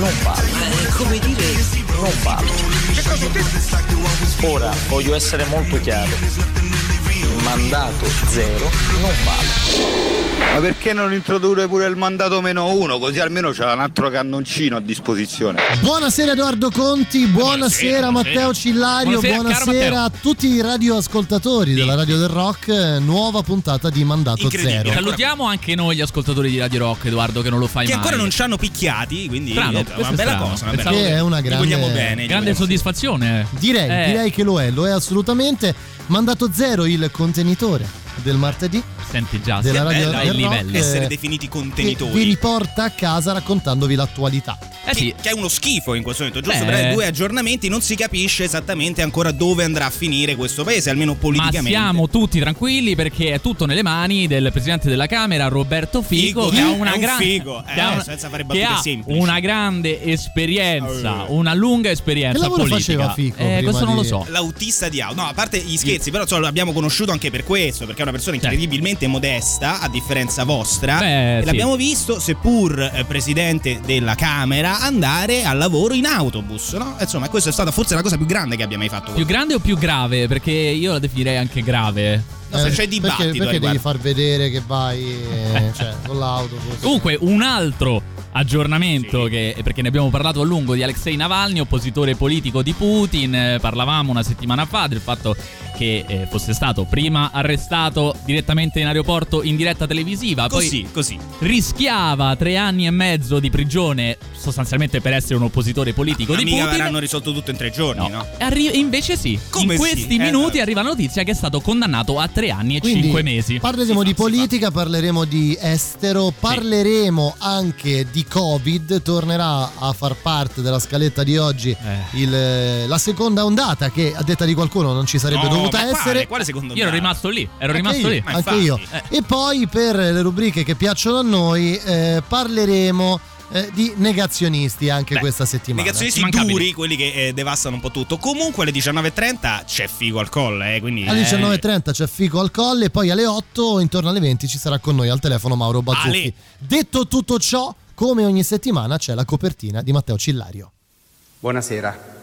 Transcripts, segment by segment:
Non vale. Come dire, Non vale. Ora voglio essere molto chiaro. Mandato zero non vale. Ma perché non introdurre pure il mandato meno uno? Così almeno c'è un altro cannoncino a disposizione. Buonasera Edoardo Conti, buonasera, Matteo Cillario, Buonasera, buonasera, Matteo. a tutti i radioascoltatori della Radio del Rock, nuova puntata di Mandato. Zero. Salutiamo anche noi gli ascoltatori di Radio Rock, Edoardo, che non lo fai Che mai. ancora non ci hanno picchiati, quindi Strano, è una bella strano. cosa. Una bella cosa. è una grande- vogliamo bene. Grande soddisfazione. Direi, Eh, direi che lo è, lo è assolutamente. Mandato Zero, il contenitore del martedì Senti già, della Radio bello, il del livello. Rock, Essere eh, definiti che vi contenitori. riporta a casa raccontandovi l'attualità. Eh sì, Che è uno schifo in questo momento, giusto? Beh. Per due aggiornamenti non si capisce esattamente ancora dove andrà a finire questo paese, almeno ma politicamente. siamo tutti tranquilli perché è tutto nelle mani del presidente della Camera, Roberto Fico, Fico, che ha una un grande figo, eh, che ha una- senza fare che battute ha semplici. una grande esperienza, Eh. una lunga esperienza Che lavoro politica. faceva Fico Eh, prima questo non lo di- so. L'autista di auto, no, a parte gli scherzi, però insomma, l'abbiamo conosciuto anche per questo, perché è una persona Certo. incredibilmente modesta, a differenza vostra. Beh, e sì. l'abbiamo visto, seppur eh, presidente della Camera, andare al lavoro in autobus, no? Insomma, questa è stata forse la cosa più grande che abbia mai fatto. Più grande o più grave? Perché io la definirei anche grave. No, se Eh, c'è dibattito Perché, perché devi far vedere che vai eh, cioè, con l'autobus? Comunque, un altro aggiornamento, Sì. che, perché ne abbiamo parlato a lungo di Alexei Navalny, oppositore politico di Putin. eh, Parlavamo una settimana fa del fatto che eh, fosse stato prima arrestato direttamente in aeroporto in diretta televisiva, Così, poi così. rischiava tre anni e mezzo di prigione sostanzialmente per essere un oppositore politico Ma di mica Putin. avranno risolto tutto in tre giorni, no? E arri- invece sì, Come in sì? questi Eh, minuti no. arriva la notizia che è stato condannato a tre anni e Quindi cinque mesi. Parleremo Si di politica, parleremo di estero, parleremo anche di Covid. Tornerà a far parte della scaletta di oggi Eh. il- la seconda ondata che a detta di qualcuno non ci sarebbe No, dovuta ma quale? essere. Quale secondo Io ero rimasto lì, ero Anche rimasto io, lì. Anche io. eh. E poi per le rubriche che piacciono a noi eh, parleremo eh, di negazionisti anche Beh, questa settimana. Negazionisti duri, quelli che eh, devastano un po' tutto. Comunque alle 19.30 c'è figo al colle, eh, quindi... Alle eh, 19.30 c'è Fico al colle, poi alle 8, intorno alle 20 ci sarà con noi al telefono Mauro Bazzucchi. Ale. Detto tutto ciò, come ogni settimana c'è la copertina di Matteo Cillario. Buonasera.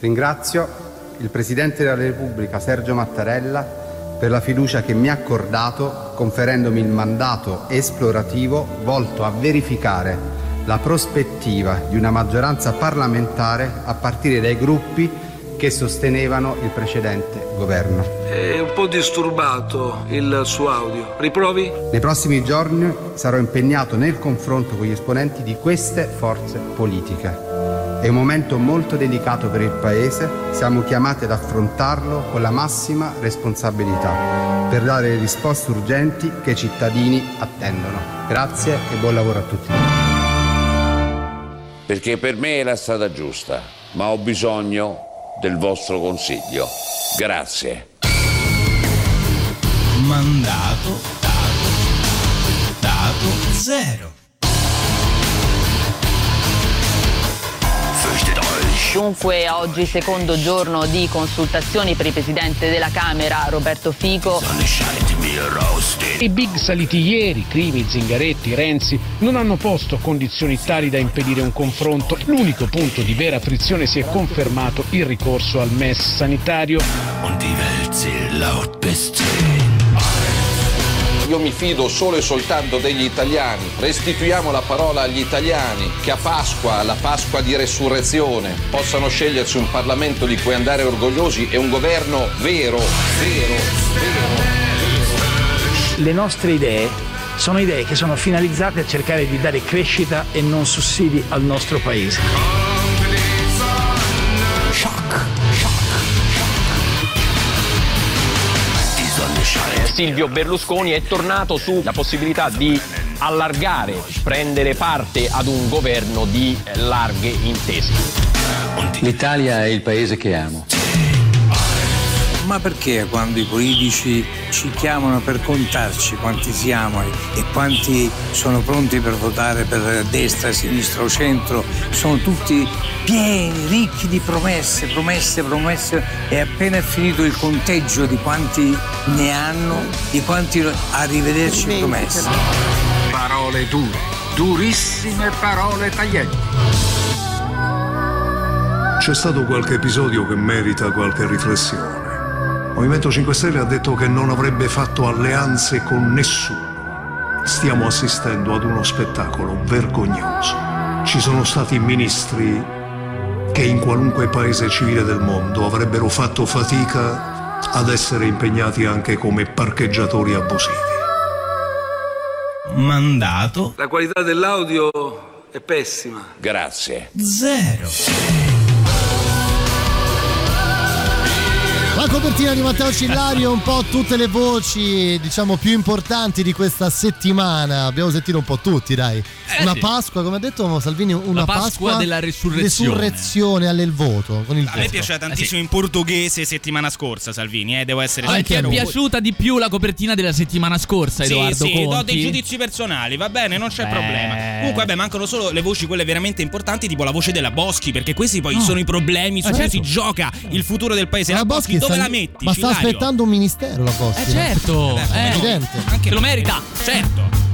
Ringrazio il Presidente della Repubblica Sergio Mattarella per la fiducia che mi ha accordato conferendomi il mandato esplorativo volto a verificare la prospettiva di una maggioranza parlamentare a partire dai gruppi che sostenevano il precedente governo. È un po' disturbato il suo audio. Riprovi? Nei prossimi giorni sarò impegnato nel confronto con gli esponenti di queste forze politiche. È un momento molto delicato per il Paese, siamo chiamati ad affrontarlo con la massima responsabilità per dare le risposte urgenti che i cittadini attendono. Grazie e buon lavoro a tutti. perché per me è la strada giusta, ma ho bisogno del vostro consiglio. Grazie. Mandato dato, dato zero. Dunque oggi secondo giorno di consultazioni per il Presidente della Camera Roberto Fico. I big saliti ieri, Crimi, Zingaretti, Renzi, non hanno posto condizioni tali da impedire un confronto. L'unico punto di vera frizione si è confermato il ricorso al MES sanitario. Io mi fido solo e soltanto degli italiani. Restituiamo la parola agli italiani che a Pasqua, la Pasqua di resurrezione, possano scegliersi un Parlamento di cui andare orgogliosi e un governo vero, vero, vero. Le nostre idee sono idee che sono finalizzate a cercare di dare crescita e non sussidi al nostro paese. Silvio Berlusconi è tornato sulla possibilità di allargare, prendere parte ad un governo di larghe intese. L'Italia è il paese che amo. Ma perché quando i politici ci chiamano per contarci quanti siamo e quanti sono pronti per votare per destra, sinistra o centro, sono tutti pieni, ricchi di promesse, promesse, promesse e appena è finito il conteggio di quanti ne hanno, di quanti arrivederci promesse. Parole dure, durissime parole taglienti. C'è stato qualche episodio che merita qualche riflessione. Il Movimento 5 Stelle ha detto che non avrebbe fatto alleanze con nessuno. Stiamo assistendo ad uno spettacolo vergognoso. Ci sono stati ministri che in qualunque paese civile del mondo avrebbero fatto fatica ad essere impegnati anche come parcheggiatori abusivi. Mandato La qualità dell'audio è pessima. Grazie. zero. Copertina di Matteo Cillario, un po' tutte le voci, diciamo, più importanti di questa settimana. Abbiamo sentito un po' tutti, dai. una sì. Pasqua, come ha detto Salvini, una La Pasqua della resurrezione. resurrezione all'el voto. Con il A me voto. piaceva tantissimo in portoghese settimana scorsa, Salvini, eh, devo essere Ah, ti è piaciuta di più la copertina della settimana scorsa, Sì, Edoardo sì, do Conti? dei giudizi personali, va bene, non c'è Beh. problema. Comunque, vabbè, mancano solo le voci, quelle veramente importanti, tipo la voce della Boschi, perché questi poi sono i problemi su Eh, cui certo. si gioca il futuro del paese. La, La Boschi, Boschi dove la metti? Ma sta Cillario? aspettando un ministero la Boschi. Eh certo, eh, evidente. Anche lo merita. Certo.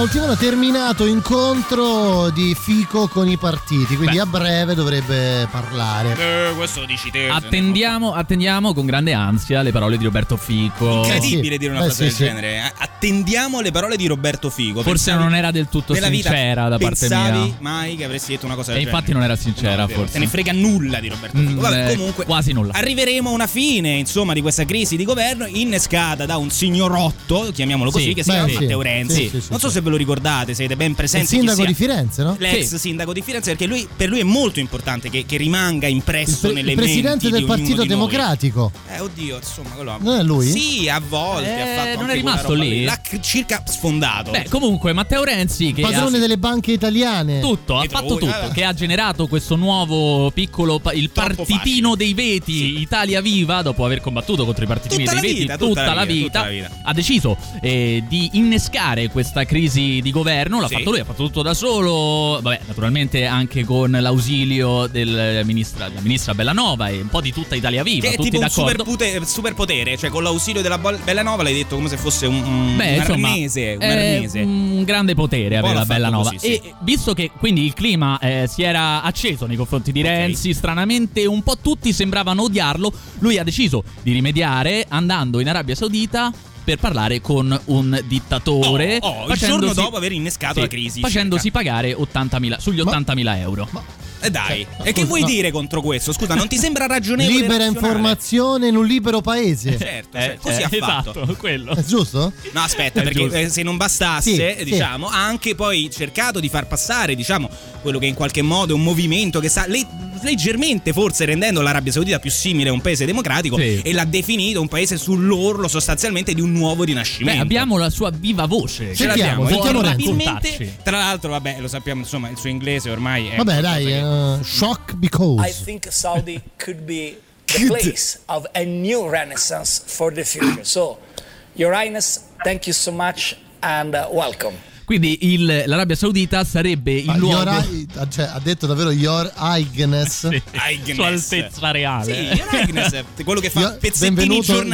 Ultima ora terminato incontro di Fico con i partiti, quindi Beh. a breve dovrebbe parlare. Eh, questo lo dici te. Attendiamo, attendiamo con grande ansia le parole di Roberto Fico. Incredibile dire una Eh, frase sì, del sì. genere. eh. Attendiamo le parole di Roberto Figo. Forse Pensavi- non era del tutto sincera da parte pensavi mia. mai che avresti detto una cosa del E genere? infatti non era sincera, No, forse. Te ne frega nulla di Roberto Fico. Mm, Vabbè, eh, comunque quasi nulla. arriveremo a una fine, insomma, di questa crisi di governo innescata da un signorotto, chiamiamolo così, Sì, che si beh, chiama sì. Matteo Renzi. Sì, sì, sì, non so sì. se ve lo ricordate, siete ben Il presenti. chi sindaco sia. di Firenze, no? L'ex Sì. sindaco di Firenze, perché lui, per lui è molto importante che, che rimanga Il, impresso pre- nelle il presidente menti del Partito. Democratico. Eh, oddio, insomma, quello. Non è lui? Sì, a volte Eh, ha fatto non è rimasto lì? L'ha circa sfondato. Beh, comunque Matteo Renzi che Padrone ha delle banche italiane. tutto, ha fatto tutto, che ha generato questo nuovo piccolo pa- il Troppo partitino dei veti Italia Viva dopo aver combattuto contro i partitini Tutta dei la veti vita, tutta, tutta la la vita, vita, tutta la vita. ha deciso eh, di innescare questa crisi di governo, l'ha Sì. fatto lui, ha fatto tutto da solo, vabbè, naturalmente anche con l'ausilio del ministra, della ministra Bellanova e un po' di tutta Italia Viva, Che è tutti tipo un d'accordo. superpute- superpotere, cioè con l'ausilio della Bellanova l'hai detto come se fosse un, un, Beh, un insomma, arnese. Un arnese. un grande potere Un po' avere l'ha la bella fatto nova. così, sì. E visto che quindi il clima eh, si era acceso nei confronti di Renzi, stranamente un po' tutti sembravano odiarlo, lui ha deciso di rimediare andando in Arabia Saudita per parlare con un dittatore. Oh, oh, il facendosi- giorno dopo aver innescato sì, la crisi. Facendosi pagare 80.000, sugli 80.000 euro. Eh dai, Cioè, e che vuoi no. dire contro questo? Scusa, non ti sembra ragionevole? e Libera informazione in un libero paese. Certo, Eh, cioè, così eh, ha fatto. esatto, quello. È giusto? No, aspetta, È perché giusto. eh, se non bastasse, Sì, sì. diciamo, ha anche poi cercato di far passare, diciamo, quello che in qualche modo è un movimento che sta le- leggermente forse rendendo l'Arabia Saudita più simile a un paese democratico Sì. e l'ha definito un paese sull'orlo sostanzialmente di un nuovo Beh, rinascimento. abbiamo la sua viva voce. Ce Sentiamo, l'abbiamo, e sentiamo probabilmente, tra l'altro, vabbè, lo sappiamo, insomma, il suo inglese ormai è Vabbè, dai, eh, shock because. I think Saudi could be the place of a new renaissance for the future. So, Your Highness, thank you so much and uh, welcome. Quindi il- l'Arabia Saudita sarebbe il Ah, luogo. your Hi- cioè, ha detto davvero Your Highness. Highness. Sua altezza reale. Sì, Your Highness, quello che fa Your- pezzettini benvenuto, Your.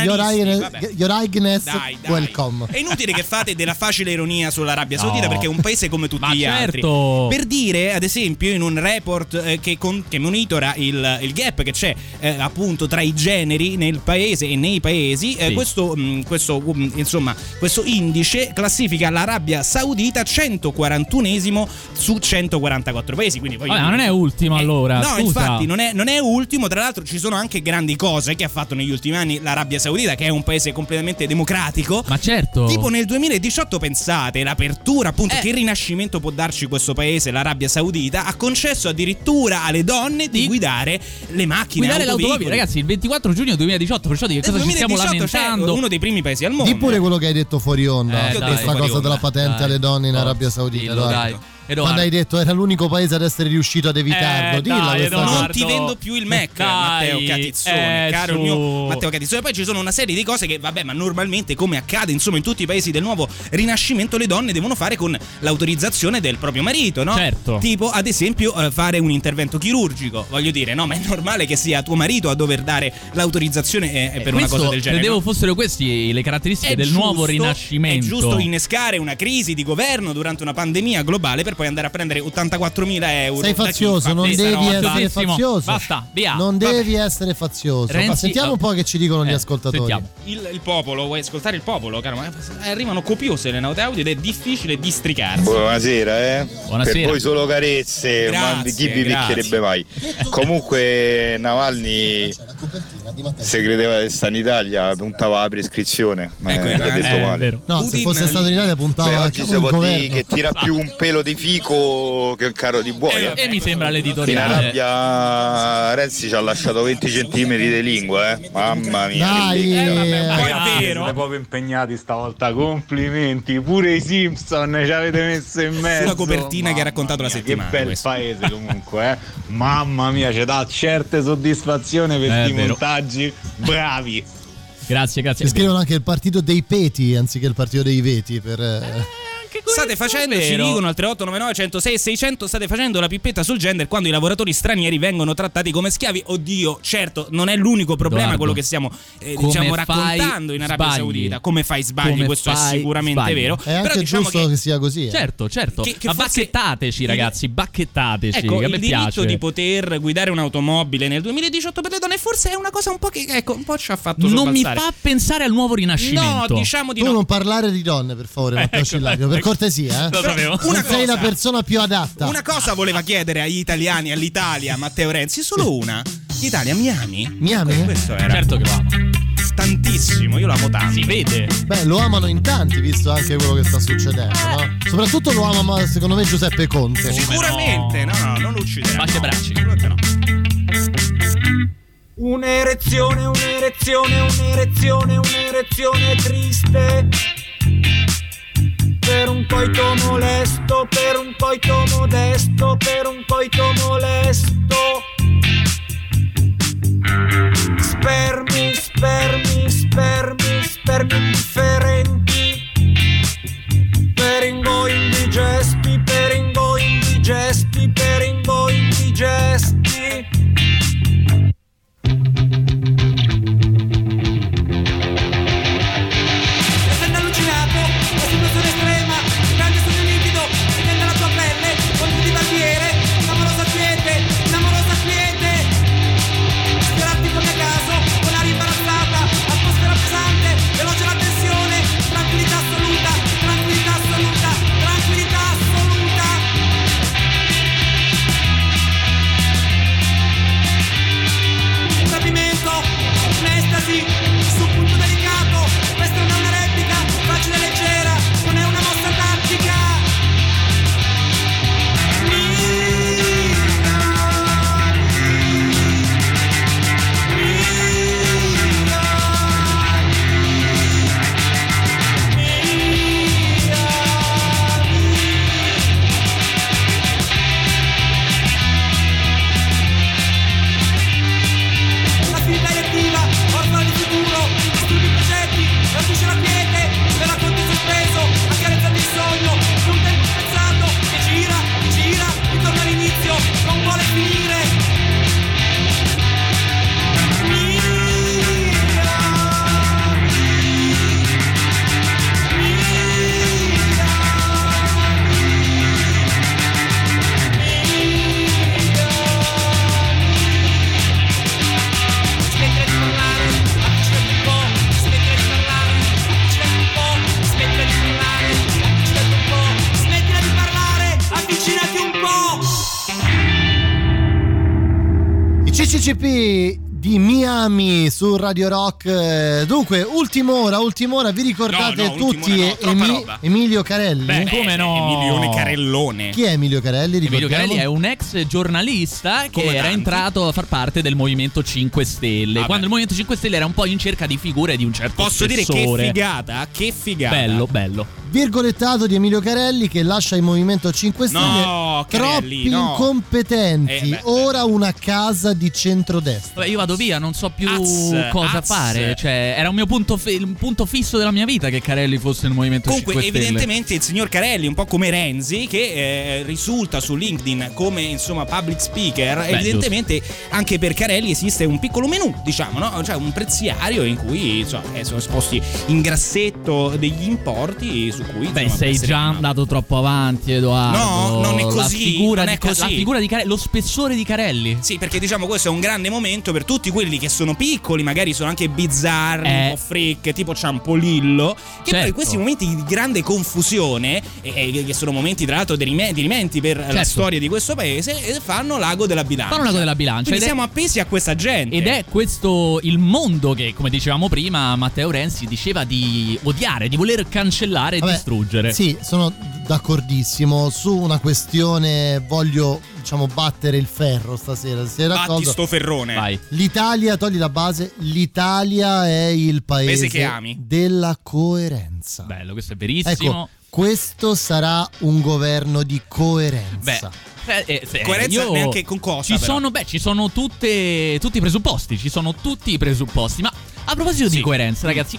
Your Highness Dai, dai. welcome. È inutile che fate della facile ironia sull'Arabia Saudita No. perché è un paese come tutti Ma gli certo. altri. Per dire, ad esempio, in un report eh, che, con- che monitora il, il gap che c'è eh, appunto tra i generi nel paese e nei paesi, eh, Sì. questo, mh, questo, mh, insomma, questo indice classifica l'Arabia Saudita 141esimo su 144 paesi. Quindi voglio Vabbè, ma non è ultimo allora. No, scusa. infatti non è, non è ultimo. Tra l'altro, ci sono anche grandi cose che ha fatto negli ultimi anni l'Arabia Saudita, che è un paese completamente democratico. Ma certo. Tipo nel 2018, pensate, l'apertura, appunto, Eh. che rinascimento può darci questo paese, l'Arabia Saudita, ha concesso addirittura alle donne di, Di- guidare le macchine. Guidare l'automobile, ragazzi, il 24 giugno 2018, perciò di che cosa ci stiamo 2018 c'è lamentando? uno dei primi paesi al mondo. Di pure quello che hai detto fuori onda. Eh, questa dai, cosa della onda, patente dai. alle donne in Forza, Arabia Saudita. dillo, Edoardo. dai. Edoardo. Quando hai detto era l'unico paese ad essere riuscito ad evitarlo. Eh, Dilla dai. Non ti vendo più il Mac, Dai, Matteo Catizzone, eh, caro su. mio Matteo Catizzone. Poi ci sono una serie di cose che, vabbè, ma normalmente, come accade insomma in tutti i paesi del nuovo rinascimento, le donne devono fare con l'autorizzazione del proprio marito, no? Certo. Tipo, ad esempio, eh, fare un intervento chirurgico. Voglio dire, no, ma è normale che sia tuo marito a dover dare l'autorizzazione eh, per una Questo cosa del genere. Credevo no? fossero queste le caratteristiche È del nuovo giusto- rinascimento. È giusto innescare una crisi di governo durante una pandemia globale per poi andare a prendere 84.000 euro. Sei fazioso, fa non devi essere fazioso. Basta, via. Non devi essere fazioso. Ma Renzi- sentiamo un po' che ci dicono gli Eh, ascoltatori. sentiamo. Il, il popolo, vuoi ascoltare il popolo, caro? Ma eh, arrivano copiose le note audio ed è difficile districarsi. Buonasera, eh. Buonasera. Per voi solo carezze, Grazie, ma di chi vi grazie. picchierebbe mai? Comunque Navalny se credeva di stare in Italia puntava la prescrizione, ma Ecco, eh, eh, detto Eh, è male. vero. No, se Putin- fosse stato in Italia puntava Beh, anche oggi si può dire che tira più un pelo di fico che un carro di buoia. E mi sembra In l'editoriale. Arabia Renzi ci ha lasciato 20 cm di lingua, eh. Mamma mia. Dai, becca. Poi è Ragazzi, vero. Siete proprio impegnati stavolta, complimenti. Pure i Simpson ci avete messo in mezzo. Sulla copertina che ha raccontato la mia, settimana, Che bel questo. paese comunque, eh. Mamma mia, ci dà certe soddisfazioni per Eh, questi vero. montaggi. Bravi. Grazie, grazie. Ci scrivono anche il partito dei peti anziché il partito dei veti per, eh, State facendo, ci dicono al 3899 106 600, state facendo la pippetta sul gender quando i lavoratori stranieri vengono trattati come schiavi. Oddio, certo, non è l'unico problema Edoardo, quello che stiamo eh, diciamo raccontando in Arabia sbagli. Saudita. Come fai sbagli, Come questo è fai sicuramente sbagli. vero. È anche Però diciamo giusto che, sia così. eh. Certo, certo. Che- che Ma bacchettateci, ragazzi, bacchettateci. Ecco, che il diritto piace. di poter guidare un'automobile nel 2018 per le donne forse è una cosa un po' che ecco, un po' ci ha fatto Non mi fa pensare al nuovo rinascimento. No, diciamo di Tu no. non parlare di donne, per favore, Matteo Ecco, Cillario, per cortesia. Eh? Lo sapevo. Una sei cosa. la persona più adatta. Una cosa voleva chiedere agli italiani, all'Italia, Matteo Renzi, solo una. L'Italia mi ami? Mi ami? Questo era Certo che lo amo. tantissimo, io lo amo tanto. Si vede. Beh, lo amano in tanti, visto anche quello che sta succedendo, no? Soprattutto lo ama, ma secondo me, Giuseppe Conte. Sicuramente, no, no, non lo ucciderà. Bacia no. bracci. No. Un'erezione, un'erezione, un'erezione, un'erezione triste. Per un coito molesto, per un coito modesto, per un coito molesto. Spermi, spermi, spermi, spermi indifferenti. Peringo indigesti, peringo indigesti, peringo indigesti. Radio Rock. Eh, Dunque, ultima ora, ultima ora, vi ricordate No, no, tutti ora no, Emi-. Emilio Carelli? Beh, come no? Emilione Carellone. Chi è Emilio Carelli? Emilio Ricordiamo? Carelli è un ex giornalista che Come era tanti. entrato a far parte del Movimento 5 Stelle. Vabbè. Quando il Movimento 5 Stelle era un po' in cerca di figure di un certo Posso dire che spessore. figata, che figata. Bello, bello. Virgolettato di Emilio Carelli che lascia il Movimento 5 Stelle. No, Carelli, troppi no. incompetenti. Eh, beh, Ora una casa di centrodestra. Vabbè, io vado via, non so più Az, cosa az. fare. Cioè, era un mio punto, fi- un punto fisso della mia vita che Carelli fosse nel Movimento Comunque, 5 Stelle. evidentemente il signor Carelli, un po' come Renzi, che eh, risulta su LinkedIn come insomma public speaker, evidentemente anche per Carelli esiste un piccolo menù, diciamo, no? Cioè un preziario in cui insomma, eh, sono esposti in grassetto degli importi su cui Beh, sei già andato troppo avanti, Edoardo. No, non è La così, figura, non di, è Ca- così. la figura di Carelli, lo spessore di Carelli. Sì, perché diciamo questo è un grande momento per tutti quelli che sono piccoli, magari sono anche bizzarri, Eh. un po' freak, tipo Ciampolillo, che poi Certo. in questi momenti di grande confusione, e, e che sono momenti tra l'altro dirime- dirimenti per la Certo. storia di questo paese, fanno l'ago della bilancia. Fanno l'ago della bilancia, Quindi ed è- siamo appesi a questa gente. Ed è questo il mondo che, come dicevamo prima, Matteo Renzi diceva di odiare, di voler cancellare Vabbè, distruggere. Sì, sono d'accordissimo. Su una questione voglio, diciamo, battere il ferro stasera. Si era Batti sto ferrone. Vai. L'Italia, togli la base, l'Italia è il paese Paese che ami. della coerenza. Bello, questo è verissimo. Ecco, questo sarà un governo di coerenza. Beh, eh, eh, Coerenza io- neanche con cosa, Ci però. sono, beh, ci sono tutte, tutti i presupposti. Ci sono tutti i presupposti. Ma a proposito Sì. di coerenza, ragazzi.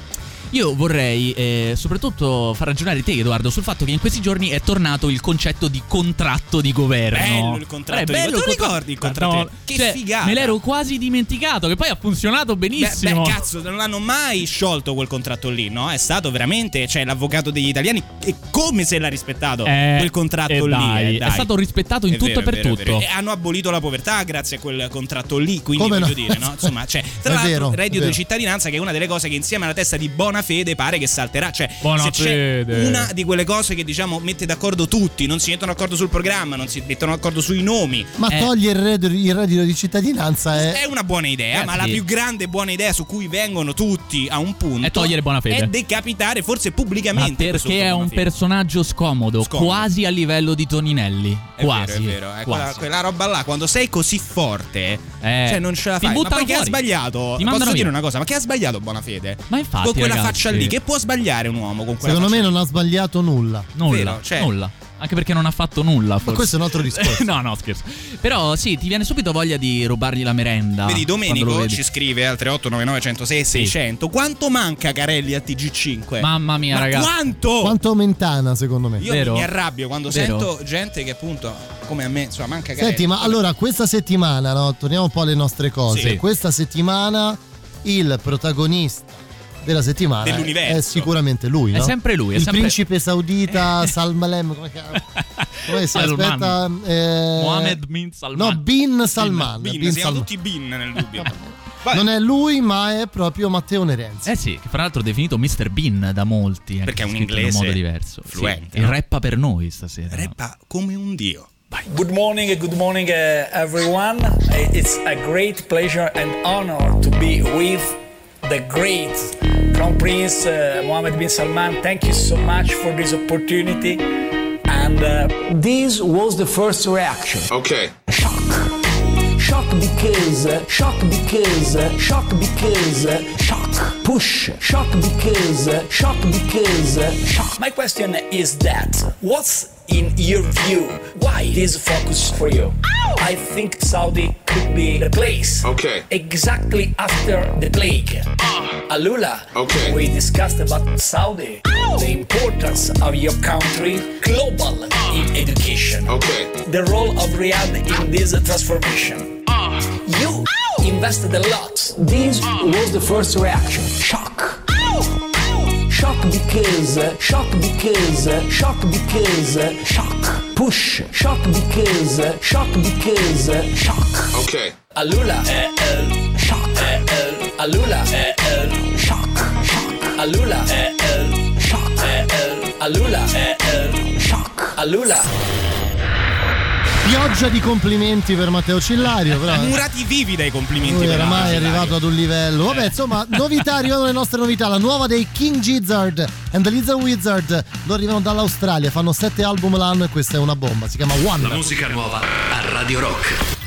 Io vorrei eh, soprattutto far ragionare te, Edoardo, sul fatto che in questi giorni è tornato il concetto di contratto di governo. Bello il contratto Eh, di bello governo. Tu ricordi il contratto No, Che cioè, figata. Me l'ero quasi dimenticato, che poi ha funzionato Beh, benissimo. beh, cazzo, non l'hanno mai sciolto quel contratto lì, no? È stato veramente, cioè, l'avvocato degli italiani e come se l'ha rispettato Eh, quel contratto eh, lì. dai, eh, è stato rispettato in È tutto vero, e per vero, tutto. vero. E hanno abolito la povertà grazie a quel contratto lì, quindi Come voglio no? dire, no? Insomma, cioè, tra È l'altro, reddito di cittadinanza che è una delle cose che insieme alla testa di buona fede pare che salterà, cioè Buona se c'è fede. una di quelle cose che diciamo mette d'accordo tutti, non si mettono d'accordo sul programma, non si mettono d'accordo sui nomi. Ma Eh, togliere il reddito, il reddito di cittadinanza è. è una buona idea, Eh, ma sì. la più grande buona idea su cui vengono tutti a un punto È togliere buona fede. È decapitare forse Ma pubblicamente questo perché è un personaggio scomodo, Scomodo. quasi a livello di Toninelli. È quasi. vero, è vero. eh, quella, quasi. quella roba là, quando sei così forte, Eh, cioè non ce la fai. Ma poi che ha fuori. sbagliato? Ti Posso dire via. una cosa, ma che ha sbagliato Bonafede? Ma infatti, con quella ragazzi, faccia lì, che può sbagliare un uomo con quella Secondo me non ha sbagliato nulla. Nulla, Vero, cioè- nulla. Anche perché non ha fatto nulla. Forse. questo è un altro discorso. no, no, scherzo. Però sì, ti viene subito voglia di rubargli la merenda. Vedi, quando lo Domenico vedi. ci scrive al 3899 106 600 Quanto manca Carelli a TG5? Mamma mia, Ma ragazzi. quanto? Quanto Mentana, secondo me. Io Vero? mi arrabbio quando Vero? sento gente che appunto, come a me, insomma, manca Carelli. Senti, ma allora questa settimana, no? Torniamo un po' alle nostre cose. Sì. Questa settimana il protagonista della settimana Dell'universo. è sicuramente lui. È no? sempre lui, è il sempre- principe saudita Salmalem. Come, si aspetta? eh, Mohammed bin Salman. No, Bin Salman. Bin, Bin si chiamano Salman. tutti Bin nel dubbio. Non è lui, ma è proprio Matteo Nerenzi. Eh sì, che fra l'altro è definito Mr. Bean da molti. anche Perché è un inglese in un modo diverso. fluente, Sì, no? E rappa per noi stasera. Reppa come un dio. Good morning, good morning, uh, everyone. Uh, It's a great pleasure and honor to be with the great Crown Prince uh, Mohammed bin Salman. Thank you so much for this opportunity. And uh, this was the first reaction. Okay. Shock Shock because, shock because, shock because, shock. Push. Shock because, shock because, shock. My question is that what's in your view? Why this focus for you? I think Saudi could be the place. Okay. Exactly after the plague. Alula. Okay. We discussed about Saudi. The importance of your country global in education. Okay. The role of Riyadh in this transformation. You invested a lot. This was the first reaction. Shock. Shock because, shock because, shock because, shock. Push. Shock because, shock because, shock. Okay. Alula. Eh, eh, shock. Eh, eh, Alula. Eh, eh, shock. Shock. Alula. Eh, eh, shock. Eh, eh, Alula. Eh, eh, shock. Alula. Pioggia di complimenti per Matteo Cillario. Però, eh. Murati vivi dai complimenti. Lui per oramai è arrivato ad un livello. Vabbè, insomma, novità arrivano le nostre novità. La nuova dei King Gizzard and the Lizard Wizard. Loro arrivano dall'Australia, fanno sette album l'anno e questa è una bomba. Si chiama One. La musica nuova a Radio Rock.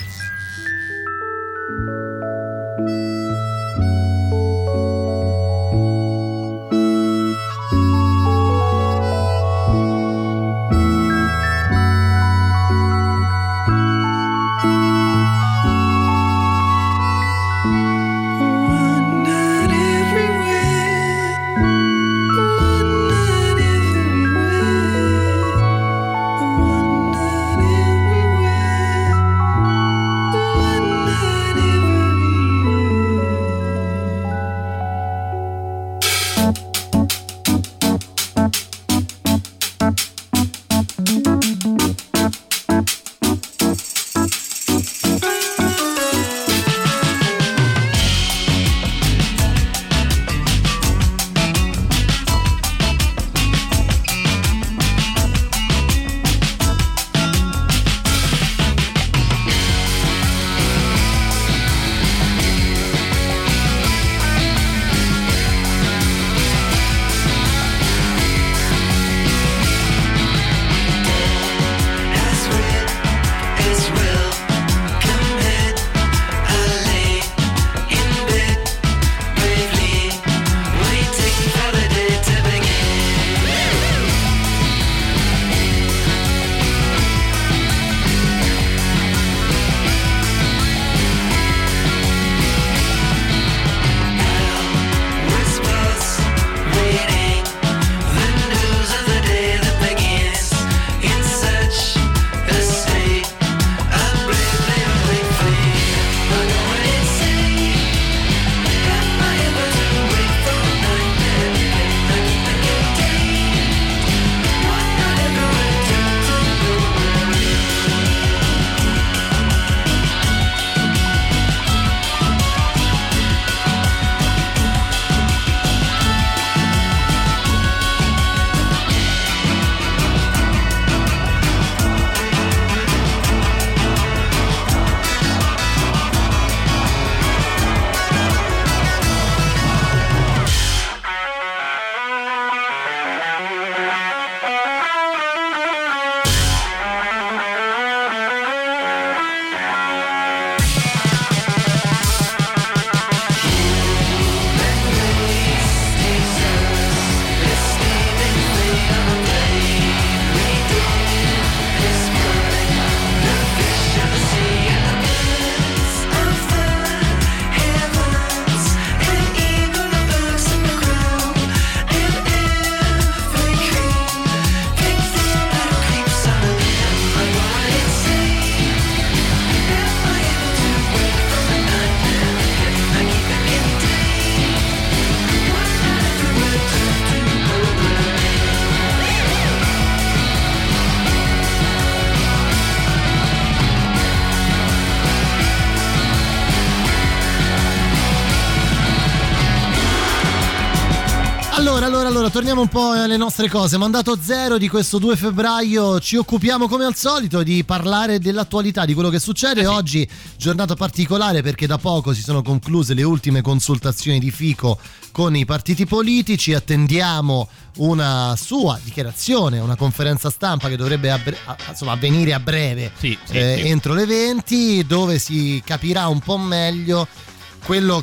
Torniamo un po' alle nostre cose. Mandato zero di questo 2 febbraio, ci occupiamo come al solito di parlare dell'attualità, di quello che succede. Eh Oggi giornata particolare perché da poco si sono concluse le ultime consultazioni di Fico con i partiti politici. Attendiamo una sua dichiarazione, una conferenza stampa che dovrebbe a- insomma, avvenire a breve, Sì, sì, eh, entro le 20, dove si capirà un po' meglio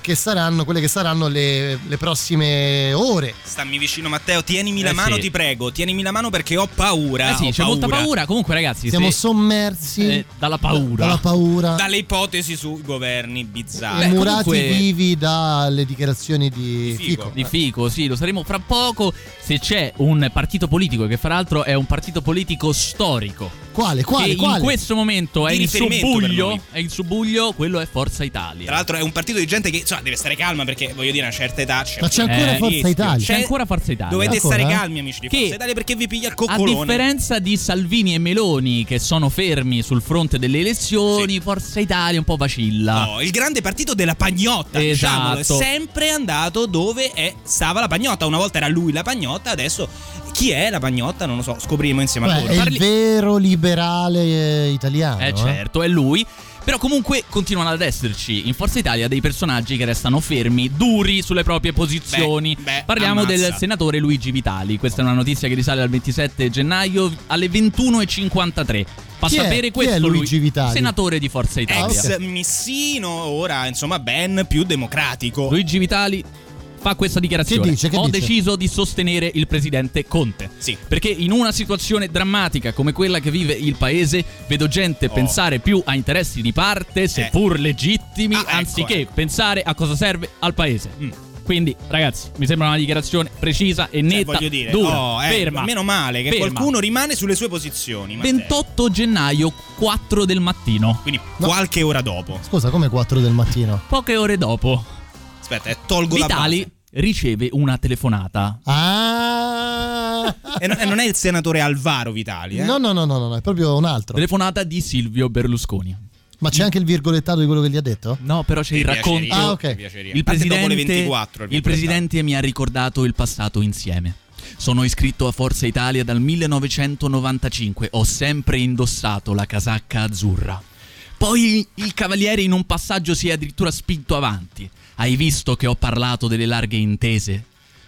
che saranno, quelle che saranno le, le prossime ore. Stammi vicino Matteo, tienimi la Eh, mano, sì. ti prego, tienimi la mano perché ho paura. Eh sì, ho c'è molta paura. Comunque, ragazzi, Siamo se- sommersi eh, dalla paura. dalla paura, Dalle ipotesi su governi bizzarri. murati comunque- vivi dalle dichiarazioni di Fico. Di Fico, sì, lo saremo fra poco. Se c'è un partito politico, che fra l'altro è un partito politico storico. Quale? Quale? che quale? in questo momento è Di subbuglio. noi. È in subbuglio, quello è Forza Italia. Tra l'altro è un partito di gente che insomma, deve stare calma perché voglio dire a una certa età c'è Ma c'è ancora Eh, Forza rischio. Italia? C'è ancora Forza Italia. Dovete Ancora? stare calmi amici di Che- Forza Italia perché vi piglia il A coccolone. differenza di Salvini e Meloni che sono fermi sul fronte delle elezioni, Forza Italia un po' vacilla. No, il grande partito della pagnotta, diciamolo, è Esatto. sempre andato dove è- stava la pagnotta. Una volta era lui la pagnotta, adesso chi è la pagnotta? Non lo so, scopriremo insieme a Beh, loro. è Parli- il vero liberale eh, italiano. Eh certo, è lui. Però comunque continuano ad esserci in Forza Italia dei personaggi che restano fermi, duri sulle proprie posizioni. Beh, beh, Parliamo ammazza. del senatore Luigi Vitali. Questa è una notizia che risale al 27 gennaio alle 21.53. Fa Chi è? sapere Chi è questo Luigi lui, Vitali? senatore di Forza Italia. Ex missino, ora insomma ben più democratico. Luigi Vitali fa questa dichiarazione. Che dice? Che Ho dice? deciso di sostenere il presidente Conte. Sì. Perché in una situazione drammatica come quella che vive il paese, vedo gente Oh. pensare più a interessi di parte, seppur legittimi, Ah, ecco, anziché ecco. pensare a cosa serve al paese. Mm. Quindi, ragazzi, mi sembra una dichiarazione precisa e Cioè, netta, voglio dire, dura, oh, eh, ferma. meno male che ferma. qualcuno rimane sulle sue posizioni. Matteo. 28 gennaio, 4 del mattino. Quindi qualche ora dopo. Scusa, come 4 del mattino? Poche ore dopo, Aspetta, eh, tolgo Vitali la base. riceve una telefonata. Ah! E non, e non è il senatore Alvaro Vitali, eh? No, no, no, no, no, è proprio un altro. Telefonata di Silvio Berlusconi. Ma c'è anche il virgolettato di quello che gli ha detto? No, però c'è il Mi racconto. Ah, ok. Il Parte dopo le presidente, 24 il il presidente mi ha ricordato il passato insieme. Sono iscritto a Forza Italia dal 1995. Ho sempre indossato la casacca azzurra. Poi il cavaliere in un passaggio si è addirittura spinto avanti. Hai visto che ho parlato delle larghe intese?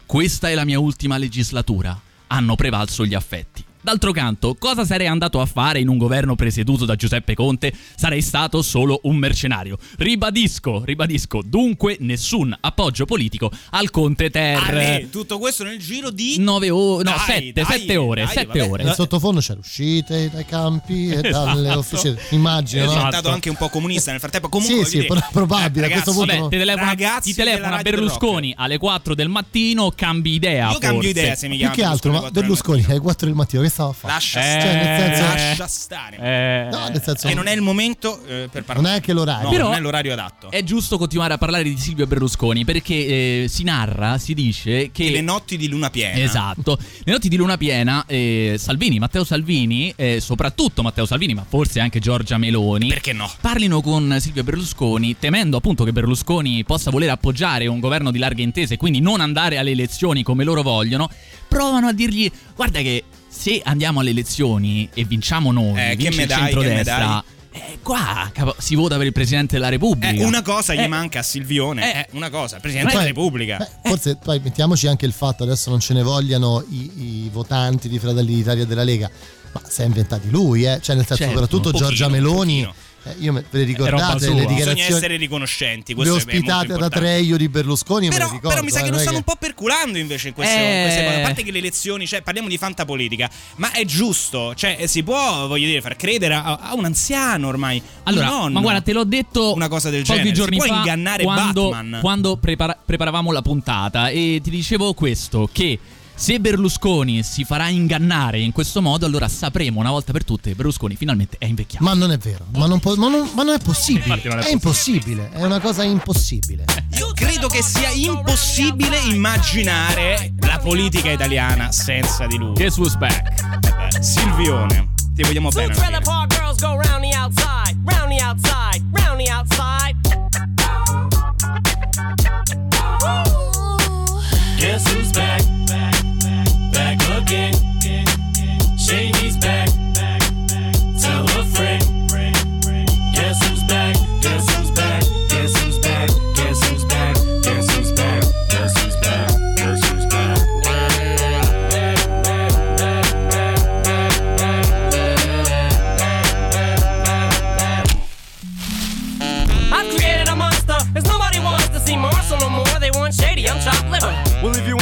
Questa è la mia ultima legislatura. Hanno prevalso gli affetti. D'altro canto, cosa sarei andato a fare in un governo presieduto da Giuseppe Conte? Sarei stato solo un mercenario. Ribadisco, ribadisco, dunque nessun appoggio politico al Conte Ter. Ale, tutto questo nel giro di 9 ore, no, Dai, 7, dai, 7 ore, dai, 7 vabbè. ore. Nel sottofondo c'è uscite dai campi e dalle Esatto. officine. Immagino, È no? diventato anche un po' comunista nel frattempo. Comunque, Sì, sì, è probabile, a ragazzi, questo punto Vabbè, ti telefona, Ragazzi ti telefona Berlusconi alle 4 del mattino, cambi idea. Io cambio forse. idea se mi Più chiama che altro, ma alle 4 del Berlusconi alle 4 del mattino che stava a fare? Lascia Eh, Cioè, nel senso- Lascia stare. Eh, No, nel senso che non è il momento eh, per parlare. non è anche l'orario. No, Però- non è l'orario adatto. È giusto continuare a parlare di Silvio Berlusconi perché eh, si narra, si dice che... Che le notti di luna piena. Esatto, le notti di luna piena, eh, Salvini, Matteo Salvini, eh, soprattutto Matteo Salvini, ma forse anche Giorgia Meloni, Perché no? parlino con Silvio Berlusconi, temendo appunto che Berlusconi possa voler appoggiare un governo di larghe intese e quindi non andare alle elezioni come loro vogliono, provano a dirgli guarda che se andiamo alle elezioni e vinciamo noi, Eh, che vince il che me centrodestra, eh, qua capo, si vota per il Presidente della Repubblica. Eh, una cosa gli Eh, manca a Silvione. eh, Eh, una cosa, Presidente Poi- della Repubblica. Beh, forse poi mettiamoci anche il fatto, adesso non ce ne vogliano i, i votanti di Fratelli d'Italia e della Lega, ma si è inventati lui, eh? cioè nel senso Certo, soprattutto pochino, Giorgia Meloni, pochino. Eh, io me, ve le ricordate le Bisogna dichiarazioni, essere riconoscenti. le ospitate da. Treio di Berlusconi, me Però, le ricordo. però mi sa eh, che non lo stanno un po' perculando invece in queste, Eh. queste cose. A parte che le elezioni, cioè, parliamo di fantapolitica, ma è giusto, cioè, si può, voglio dire, far credere a, a un anziano ormai. Allora, nonno. ma guarda, te l'ho detto Una cosa del pochi genere. giorni si può fa ingannare quando, Batman. quando prepara- preparavamo la puntata e ti dicevo questo, che se Berlusconi si farà ingannare in questo modo, allora sapremo una volta per tutte che Berlusconi finalmente è invecchiato. Ma non è vero, ma non, può- ma non- ma non è possibile. Non è è impossibile, è una cosa impossibile. Io credo che sia impossibile immaginare la politica italiana senza di lui. Guess who's back? Silvione, ti vogliamo bene. alla trailer fine.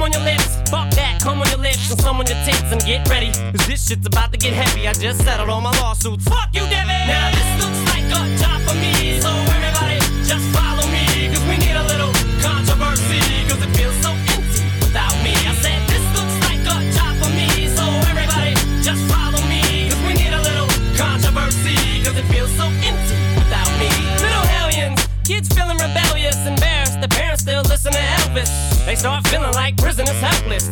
come on your lips, fuck that, come on your lips and some on your tits and get ready. Cause this shit's about to get heavy. I just settled all my lawsuits. Fuck you, Debbie! Now this looks like a job for me, so everybody just follow me. Cause we need a little controversy, cause it feels so empty without me. I said this looks like a job for me, so everybody just follow me. Cause we need a little controversy, cause it feels so empty without me. Little hellions, kids feeling rebellious, embarrassed. The parents still listen to Elvis. They start feeling like.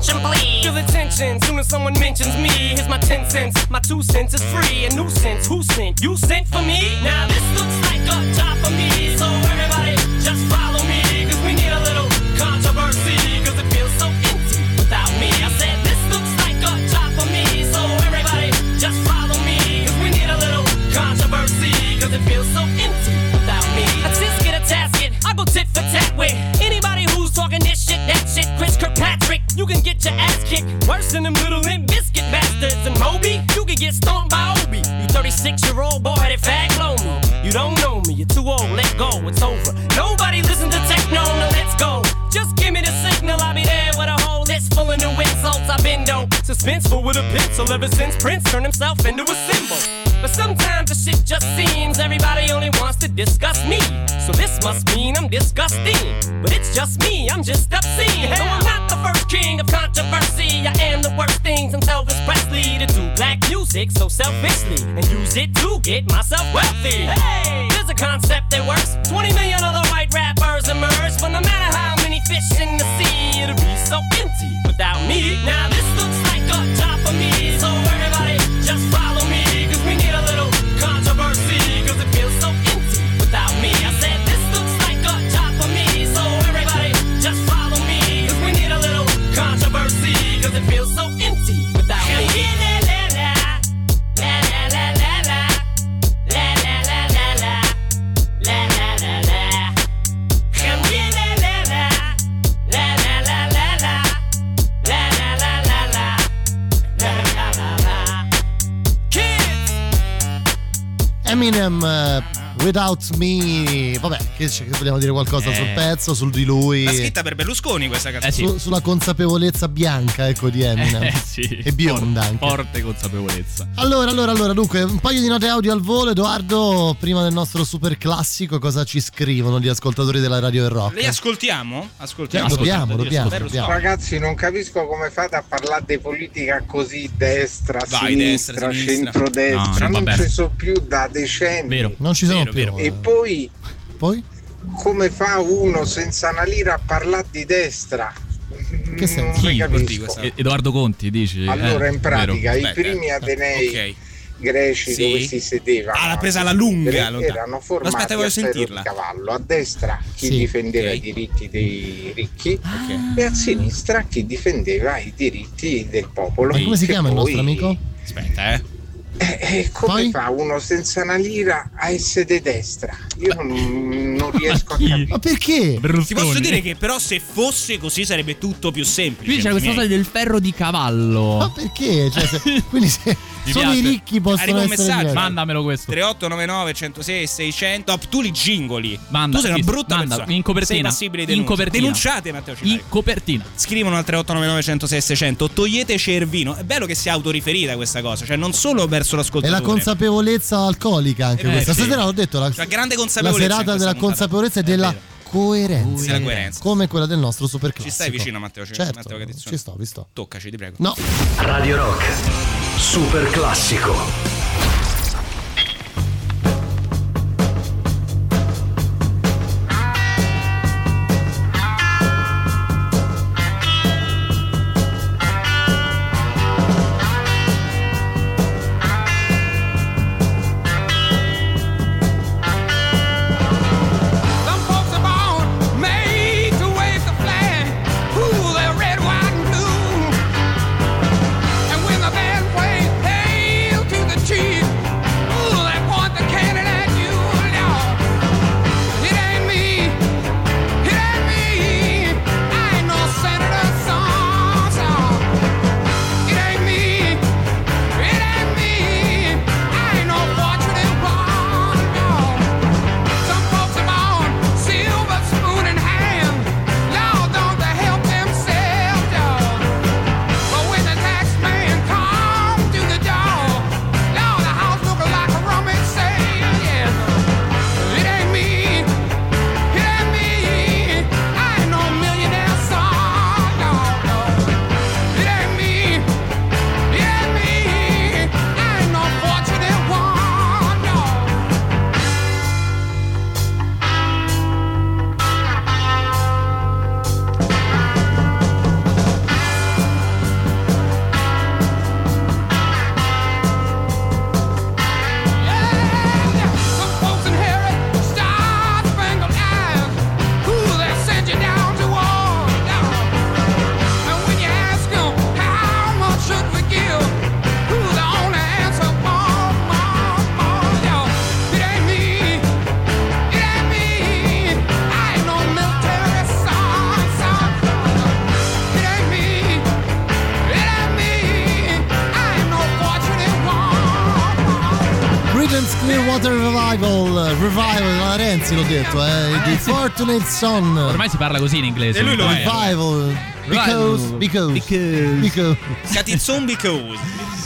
attention please. Feel attention soon as someone mentions me. Here's my 10 cents. My two cents is free. A nuisance. Who sent? You sent for me? Now this looks like a job for me. So everybody just follow me. Cause we need a little controversy. Cause it feels so empty without me. I said this looks like a job for me. So everybody just follow me. Cause we need a little controversy. Cause it feels so empty without me. A tisket, a tasket. I go tit for tat with get your ass kicked. Worse than them little limp biscuit bastards. And Moby, you can get stomped by Obi. You 36 year old boy headed fag blow me. You don't know me, you're too old, let go, it's over. Nobody listen to techno, no, let's go. Just give me the signal, I'll be there with a whole list full of new insults. I've been dope, suspenseful with a pencil ever since Prince turned himself into a symbol. But sometimes the shit just seems everybody only wants to discuss me. Must mean I'm disgusting. But it's just me, I'm just obscene. No, I'm not the first king of controversy. I am the worst thing since Elvis Presley to do black music so selfishly and use it to get myself wealthy. Hey, there's a concept that works. 20 million other white rappers emerge, but no matter how many fish in the sea, it'll be so empty without me. Now this looks like a job for me, so everybody just follow me, Eminem eh, Without Me, vabbè, che, che vogliamo dire qualcosa Eh. sul pezzo, sul di lui. La scritta per Berlusconi questa canzone. Su- sulla consapevolezza bianca, ecco, di Eminem. Eh, sì. E bionda anche. Forte consapevolezza. Allora, allora, allora, dunque, un paio di note audio al volo. Edoardo, prima del nostro super classico, cosa ci scrivono gli ascoltatori della Radio del Rock? Li ascoltiamo? Ascoltiamo. Sì, dobbiamo, dobbiamo, dobbiamo. Ragazzi, non capisco come fate a parlare di politica così destra, Vai, sinistra, destra, sinistra. centrodestra. No, non vabbè. ci sono più da decenni. Vero. Non ci sono Vero, più. Vero. E poi, Poi? come fa uno senza una lira a parlare di destra? Che senso? Chi? E- Edoardo Conti dici? Allora, Eh, in pratica, vero. i primi atenei Ok. greci Sì. dove si sedevano Ah, l'ha presa alla lunga, erano allora. formati Aspetta, voglio sentirla. cavallo. A destra chi Sì. difendeva Ok. i diritti dei ricchi Ok. e a sinistra chi difendeva i diritti del popolo. Ma come si chiama il nostro amico? Aspetta, eh. E Eh, come fa uno senza una lira a essere di destra? Io non, non riesco a capire. Ma perché? Ti posso dire che però se fosse così sarebbe tutto più semplice. Qui c'è questa cosa del ferro di cavallo. Ma perché? Cioè, se- quindi se Mi solo i piace. ricchi possono Arriva un essere messaggio. Mandamelo questo. 3899 106 600 Top, tu li gingoli. Manda, tu sei una sì, brutta manda, persona. in copertina. Sei passibile di In denuncia. copertina. Denunciate Matteo Cillario. In copertina. Scrivono al 3899 106 600 Togliete Cervino. È bello che sia autoriferita questa cosa, cioè non solo verso È l'ascoltatore. la consapevolezza alcolica anche Eh, questa. sì. Stasera ho detto la, Cioè, grande la consapevolezza. serata della consapevolezza e della coerenza. Della coerenza. Come quella del nostro super Ci stai vicino Matteo, ci- Certo, Matteo Catizzone? ci sto, vi sto. Toccaci, ti prego. No. Radio Rock. Super classico. Renzi l'ho detto, eh, di Fortunate Son. Ormai si parla così in inglese. E lui lo è. Revival, because, because, because. Catizzone because.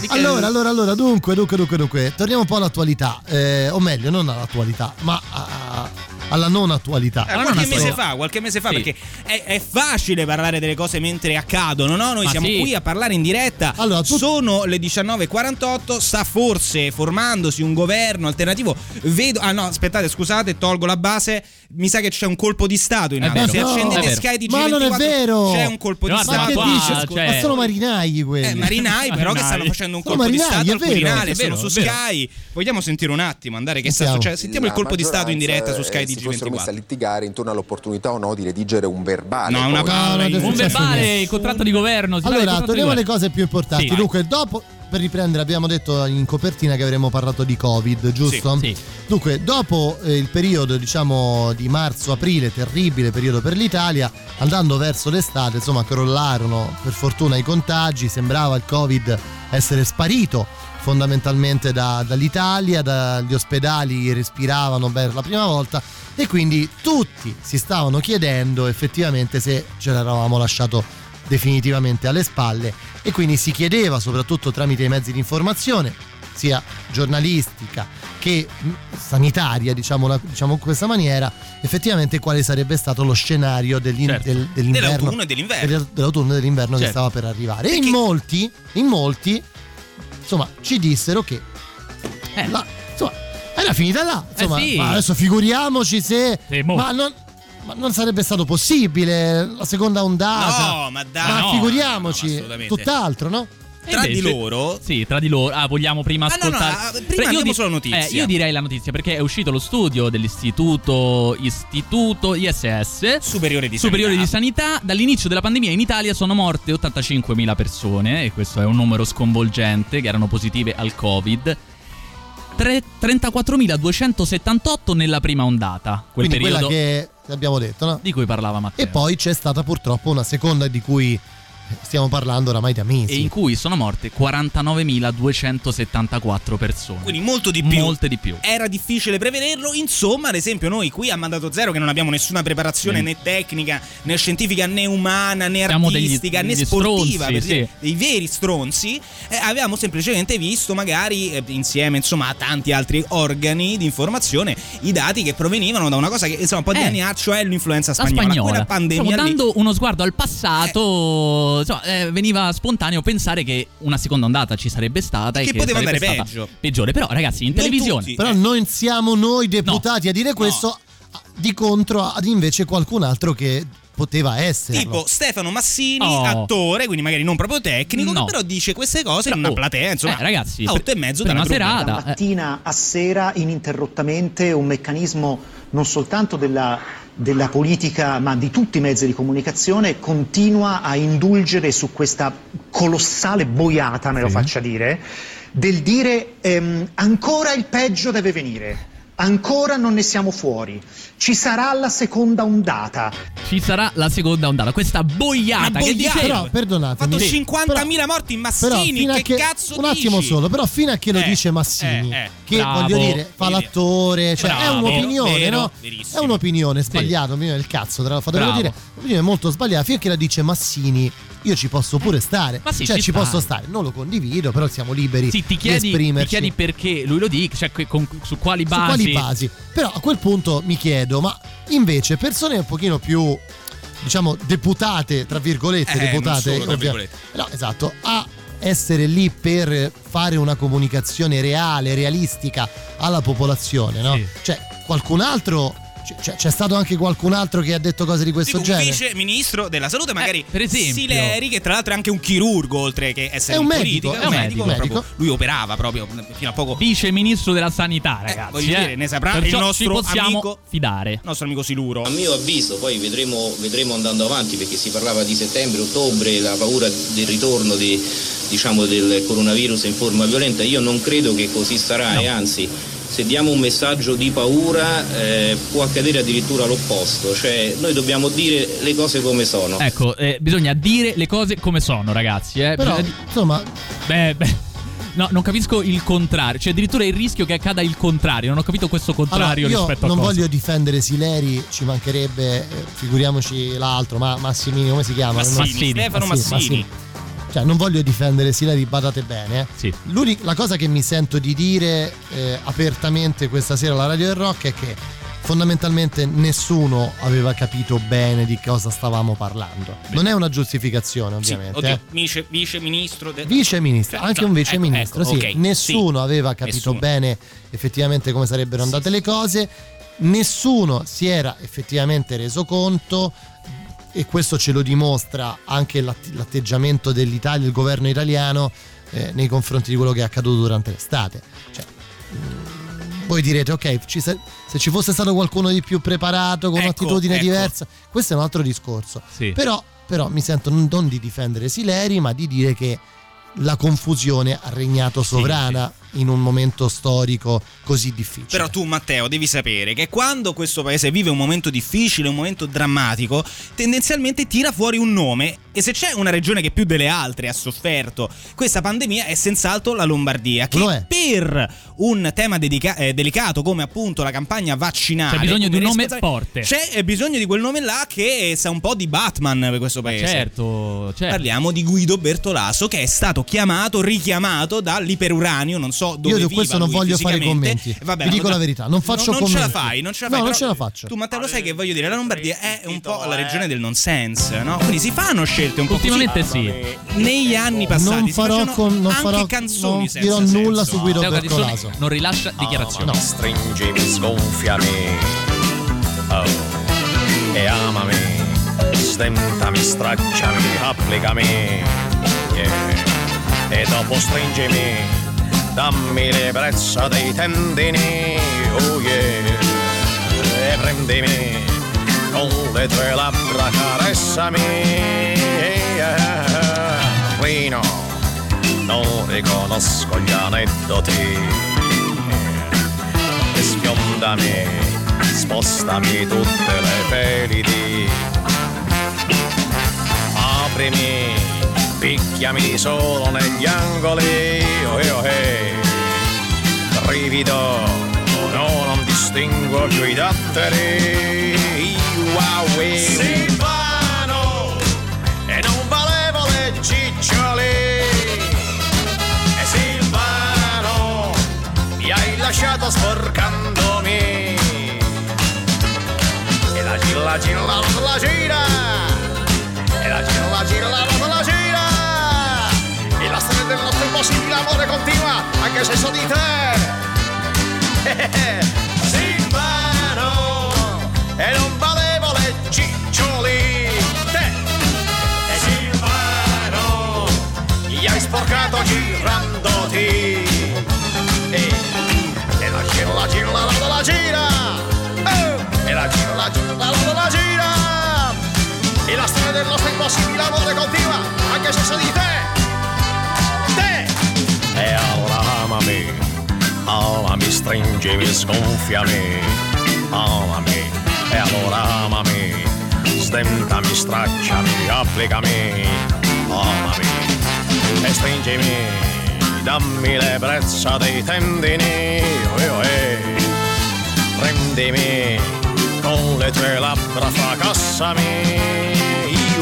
Allora, allora, allora, dunque, dunque, dunque, dunque, torniamo un po' all'attualità, eh, o meglio, non all'attualità, ma a- alla non attualità. Eh, qualche mese fa, qualche mese fa, Sì. perché è, è facile parlare delle cose mentre accadono, no? Noi Ma siamo sì. qui a parlare in diretta. Sono le 19.48, sta forse formandosi un governo alternativo. Vedo. Ah no, aspettate, scusate, tolgo la base. Mi sa che c'è un colpo di Stato in atto. Se No, accendete. Sky TG24 Ma non è vero! C'è un colpo di ma Stato. che dici? Scusa, Ma sono marinai quelli. Eh, marinai però che stanno facendo un colpo di marinai, Stato è al vero. Quirinale, È sono vero, su. Sky. Vogliamo sentire un attimo, andare che sta Sentiamo. succedendo? Sentiamo il colpo di Stato in diretta su Sky eh, Si fossero messi a TG24. litigare intorno all'opportunità o no di redigere un verbale. No, una parola Un verbale, il contratto di governo. Allora, torniamo alle cose più importanti. Sì. Dunque, dopo, per riprendere, abbiamo detto in copertina che avremmo parlato di Covid, giusto? Sì, sì. Dunque, dopo eh, il periodo, diciamo, di marzo-aprile, terribile periodo per l'Italia, andando verso l'estate, insomma, crollarono per fortuna i contagi, sembrava il Covid essere sparito fondamentalmente da- dall'Italia, dagli ospedali respiravano per la prima volta e quindi tutti si stavano chiedendo effettivamente se ce l'eravamo lasciato definitivamente alle spalle e quindi si chiedeva soprattutto tramite i mezzi di informazione sia giornalistica che mh, sanitaria diciamo, diciamo in questa maniera effettivamente quale sarebbe stato lo scenario dell'in- Certo. del- dell'inverno Dell'autunno e dell'inverno. del- dell'autunno e dell'inverno che Certo. stava per arrivare e in molti in molti insomma ci dissero che la- insomma era finita là insomma Eh sì. ma adesso figuriamoci se Sì, ma non ma non sarebbe stato possibile la seconda ondata No, ma dai, ma no, figuriamoci no, tutt'altro no? Tra di invece- loro Sì, tra di loro. Ah, vogliamo prima Ah, no, no, ascoltare. ah, prima io di- sulla notizia. eh, io direi la notizia perché è uscito lo studio dell'istituto Istituto ISS superiore di Superiore sanità. di Sanità. Dall'inizio della pandemia in Italia sono morte 85.000 persone e questo è un numero sconvolgente che erano positive al Covid. Tre- 34.278 nella prima ondata, quel Quindi periodo quella che abbiamo detto, no? di cui parlava Matteo. E poi c'è stata purtroppo una seconda di cui stiamo parlando oramai da mesi. E in cui sono morte 49.274 persone. Quindi molto di più. Molte di più. Era difficile prevederlo, insomma, ad esempio noi qui a Mandato Zero che non abbiamo nessuna preparazione Mm. né tecnica, né scientifica, né umana, né Siamo degli- artistica, né degli sportiva, stronzi, per sì. dire, dei veri stronzi, eh, avevamo semplicemente visto magari eh, insieme insomma a tanti altri organi di informazione i dati che provenivano da una cosa che insomma un po' di Eh. anni ha, cioè l'influenza La spagnola. spagnola. Quella pandemia lì- dando uno sguardo al passato. Insomma, eh, veniva spontaneo pensare che una seconda ondata ci sarebbe stata e Che che poteva sarebbe andare peggio. Peggiore. Però, ragazzi, in Non televisione. tutti. Però non siamo noi deputati a dire questo, di contro ad invece qualcun altro che poteva essere. Tipo Stefano Massini, Oh. attore, quindi magari non proprio tecnico, No. che però dice queste cose in una oh, platea, insomma, eh, ragazzi, a otto e mezzo dalla Bruna. serata, da mattina a sera ininterrottamente un meccanismo non soltanto della, della politica ma di tutti i mezzi di comunicazione continua a indulgere su questa colossale boiata, me lo faccia dire, del dire ehm, ancora il peggio deve venire. Ancora non ne siamo fuori. Ci sarà la seconda ondata. Ci sarà la seconda ondata. Questa boiata, Una che boiata. dice. Però perdonatemi. fatto Sì, 50.000 morti in Però Massini, che, che, cazzo un attimo dici? solo, però fino a che lo Eh, dice Massini, eh, eh. che Bravo. voglio dire, fa l'attore, cioè è Bravo, un'opinione, vero, no? verissimo. È un'opinione sbagliata, un'opinione del cazzo, tra- fatemelo Bravo. dire, un'opinione molto sbagliata, fino a che la dice Massini, io ci posso pure stare, Ma sì, cioè ci ci posso stare, non lo condivido, però siamo liberi Sì, ti di chiedi, ti esprimerci. chiedi perché lui lo dica, cioè con- su quali Su basi. quali basi? Però a quel punto mi chiedo, ma invece persone un pochino più, diciamo, deputate, tra virgolette, Eh, deputate, solo, tra virgolette. no, esatto, a essere lì per fare una comunicazione reale, realistica alla popolazione, no? Sì. Cioè, qualcun altro, c- c'è, c'è stato anche qualcun altro che ha detto cose di questo Tipo un genere? vice ministro della salute, magari Eh, per esempio. Sileri, che tra l'altro è anche un chirurgo, oltre che essere È un in medico, politica, è un medico, proprio- medico. lui operava proprio fino a poco. Vice ministro della sanità, ragazzi. voglio eh. dire, ne saprà Perciò il nostro ci possiamo amico- fidare. Il nostro amico Siluro. A mio avviso, poi vedremo, vedremo andando avanti perché si parlava di settembre, ottobre, la paura del ritorno di- diciamo, del coronavirus in forma violenta. Io non credo che così sarà e anzi se diamo un messaggio di paura eh, può accadere addirittura l'opposto, cioè noi dobbiamo dire le cose come sono. Ecco, eh, bisogna dire le cose come sono, ragazzi. Eh. Però, Bisogna insomma, Beh, beh. No, non capisco il contrario. C'è addirittura il rischio che accada il contrario. Non ho capito questo allora, contrario io rispetto a non cosa. voglio difendere Sileri, ci mancherebbe, eh, figuriamoci l'altro, ma Massimini, come si chiama? Massini, Stefano Massini. Cioè, non voglio difendere Sileri, badate bene. eh. Sì. L'unica la cosa che mi sento di dire eh, apertamente questa sera alla Radio del Rock è che fondamentalmente nessuno aveva capito bene di cosa stavamo parlando. Non è una giustificazione, Sì, ovviamente. oddio, eh. vice, vice ministro. de- Vice ministro, Cioè, anche no, un vice ecco, ministro, ecco, sì. ok, Nessuno sì. aveva capito Nessuno. bene effettivamente come sarebbero andate le cose, nessuno si era effettivamente reso conto e questo ce lo dimostra anche l'att- l'atteggiamento dell'Italia, il governo italiano eh, nei confronti di quello che è accaduto durante l'estate. Cioè, mm, voi direte, ok, ci sa- se ci fosse stato qualcuno di più preparato, con Ecco, un'attitudine ecco. diversa, questo è un altro discorso. Sì. Però, però mi sento non, non di difendere Sileri, ma di dire che la confusione ha regnato sovrana in un momento storico così difficile. Però tu, Matteo, devi sapere che quando questo paese vive un momento difficile, un momento drammatico, tendenzialmente tira fuori un nome. E se c'è una regione che più delle altre ha sofferto questa pandemia è senz'altro la Lombardia, che per un tema dedica- eh, delicato come appunto la campagna vaccinale, C'è bisogno di un nome forte. C'è eh, bisogno di quel nome là che sa un po' di Batman per questo paese. Certo, certo. Parliamo di Guido Bertolaso che è stato chiamato, richiamato dall'iperuranio, non so dove Io viva di questo non lui voglio fare commenti. Eh, vabbè, Vi dico la verità, non faccio non, non ce la commenti. fai, non ce la No, fai. non però ce la faccio. Tu Matteo lo sai che voglio dire, la Lombardia è un po' la regione del nonsense, no? Quindi si fanno scelte un po' Ultimamente così. sì. Negli anni passati non farò, con, non anche farò canzoni non senza dirò senso. nulla su Guido Bertolaso. non rilascia dichiarazioni. No. Stringimi, sgonfiami, oh, e amami, stentami, stracciami, applicami, yeah. e dopo stringimi, dammi l'ebbrezza dei tendini, oh yeah, e prendimi con le tue labbra caressami, yeah. Rino, non riconosco gli aneddoti, e sfiondami, spostami tutte le pelidi, aprimi, picchiami solo negli angoli, oh eh, oh eh. brivido, no, non distingo più i datteri, eh. Silvano, e non valevo le ciccioli, e Silvano, mi hai lasciato sporcandomi, e la gira, la gira, la, gira, la gira, la gira, la, la, la gira, e storia del nostro impossibile amore continua, anche se so. Stringimi, sgonfiami, amami, e allora amami, stentami, stracciami, applicami, amami, e stringimi, dammi l'ebbrezza dei tendini, ue. prendimi con le tue labbra, fracassami,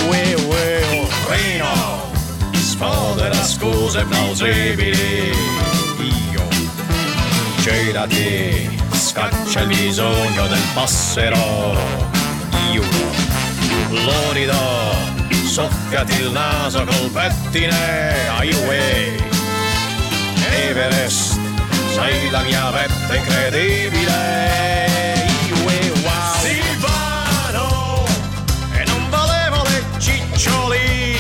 ue, ue, oh, Rino, sfodera scuse plausibili, Girati, scaccia il bisogno del passero. Io lo ridò, soffiati il naso col pettine. Aiuè, Everest, sei la mia vetta incredibile. Aiuè, wow. Silvano, e non volevo le ciccioli.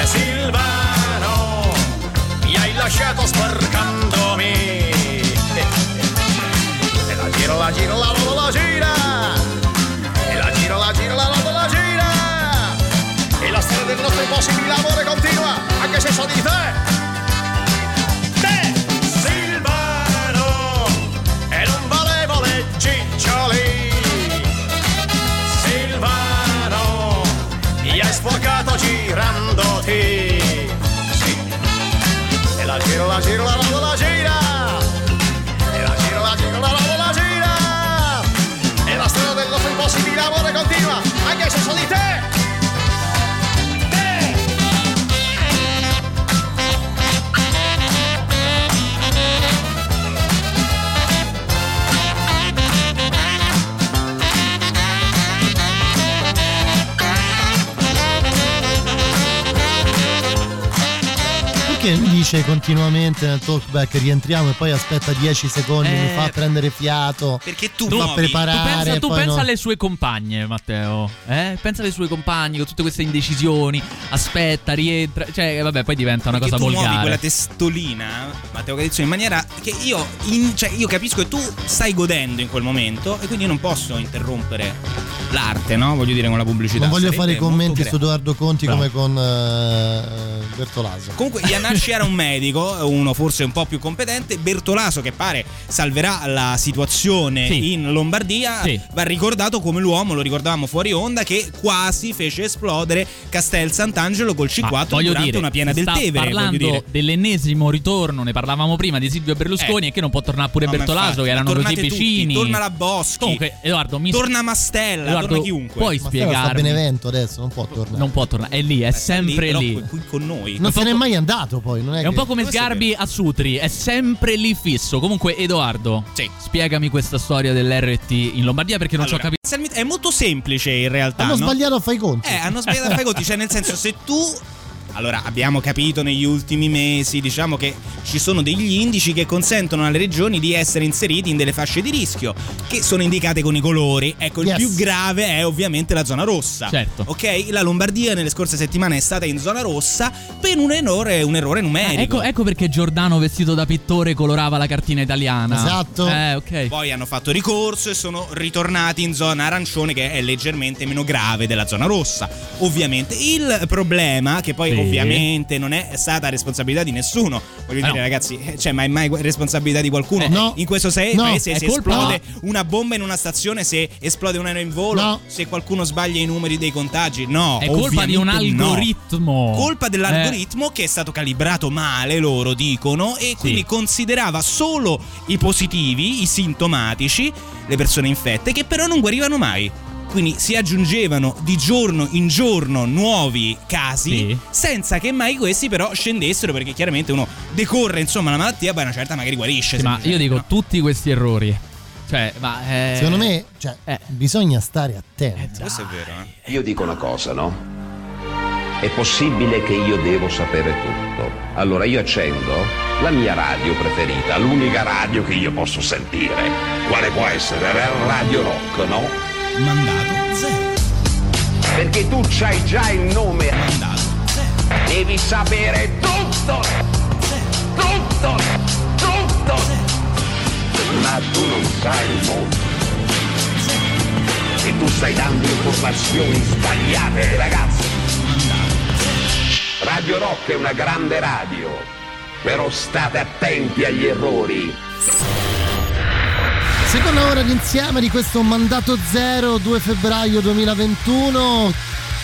E Silvano, mi hai lasciato sporcandomi. La giro, la la la la gira. E la giro, la giro, la la la gira. E la storia del nostro impossibile amore continua, anche se so di te. Silvano, e non valevo le ciccioli. Silvano, mi hai sporcato girandoti. Sì. E la giro, la giro, la la la gira. E impossibile amore continua, anche se so dice continuamente nel talkback rientriamo e poi aspetta 10 secondi, mi Eh, fa prendere fiato, perché tu fa Tu preparare. pensa, tu pensa no. alle sue compagne, Matteo. Eh? Pensa alle sue compagne con tutte queste indecisioni. Aspetta, rientra. Cioè, vabbè, poi diventa una Perché cosa tu muovi volgare. quella testolina, Matteo Calizzo, in maniera che io, in- cioè, io capisco che tu stai godendo in quel momento e quindi io non posso interrompere l'arte, no? Voglio dire con la pubblicità. Non voglio Sarebbe fare commenti su Edoardo Conti Bravo. come con eh, Bertolaso. Comunque Iannacci era un medico, uno forse un po' più competente, Bertolaso che pare salverà la situazione Sì. in Lombardia, Sì. va ricordato come l'uomo, lo ricordavamo fuori onda, che quasi fece esplodere Castel Sant'Angelo col Ma C4 voglio durante dire, una piena del Tevere. parlando dire. dell'ennesimo ritorno, ne parlavamo prima di Silvio Berlusconi e che non può tornare pure No, ma Bertolaso, che erano così tornate tutti, vicini. torna la Boschi. Comunque, Edoardo, mi Torna Mastella, Edoardo, torna chiunque. puoi Ma Stella sta a spiegarmi? Benevento adesso, non può tornare. Non può tornare, è lì, è sempre però lì. qui- qui con noi. Non se n'è mai andato poi, non è, È un che- po' come Sgarbi a Sutri, è sempre lì fisso. Comunque, Edoardo, spiegami questa storia dell'RT in Lombardia perché non ci ho Allora, capito. È molto semplice in realtà. Hanno no? sbagliato a fare i conti. Eh, hanno sbagliato a fare i conti, cioè nel senso se tu allora, abbiamo capito negli ultimi mesi, diciamo che ci sono degli indici che consentono alle regioni di essere inseriti in delle fasce di rischio che sono indicate con i colori. Ecco, il Yes. più grave è ovviamente la zona rossa. Certo. Ok? La Lombardia nelle scorse settimane è stata in zona rossa per un errore, un errore numerico. Ecco, ecco perché Giordano vestito da pittore colorava la cartina italiana. Esatto. Eh, ok. Poi hanno fatto ricorso e sono ritornati in zona arancione che è leggermente meno grave della zona rossa. Ovviamente il problema, che poi Sì. Ovviamente non è stata responsabilità di nessuno, voglio Eh, dire no. ragazzi, eh, cioè ma è mai responsabilità di qualcuno? Eh, no. In questo sei- No. paese se colpa- esplode una bomba in una stazione, se esplode un aereo in volo, No. se qualcuno sbaglia i numeri dei contagi, no. È colpa di un no. algoritmo. Colpa dell'algoritmo che è stato calibrato male, loro dicono, e quindi considerava solo i positivi, i sintomatici, le persone infette, che però non guarivano mai. Quindi si aggiungevano di giorno in giorno nuovi casi Sì. senza che mai questi però scendessero perché chiaramente uno decorre insomma la malattia poi una certa magari guarisce. Sì, ma io dico no? tutti questi errori. Cioè, ma eh, Secondo me, cioè, Eh. bisogna stare attenti. Questo è vero, eh. Io dico una cosa, no? È possibile che io devo sapere tutto. Allora io accendo la mia radio preferita, l'unica radio che io posso sentire. Quale può essere? La Radio Rock, no? Mandato zero. Perché tu c'hai già il nome. Mandato zero. Devi sapere tutto! Tutto! Tutto! Ma tu non sai il mondo. E tu stai dando informazioni sbagliate, ragazzi. Radio Rock è una grande radio, però state attenti agli errori. Seconda ora d'insieme di questo mandato zero 2 febbraio 2021.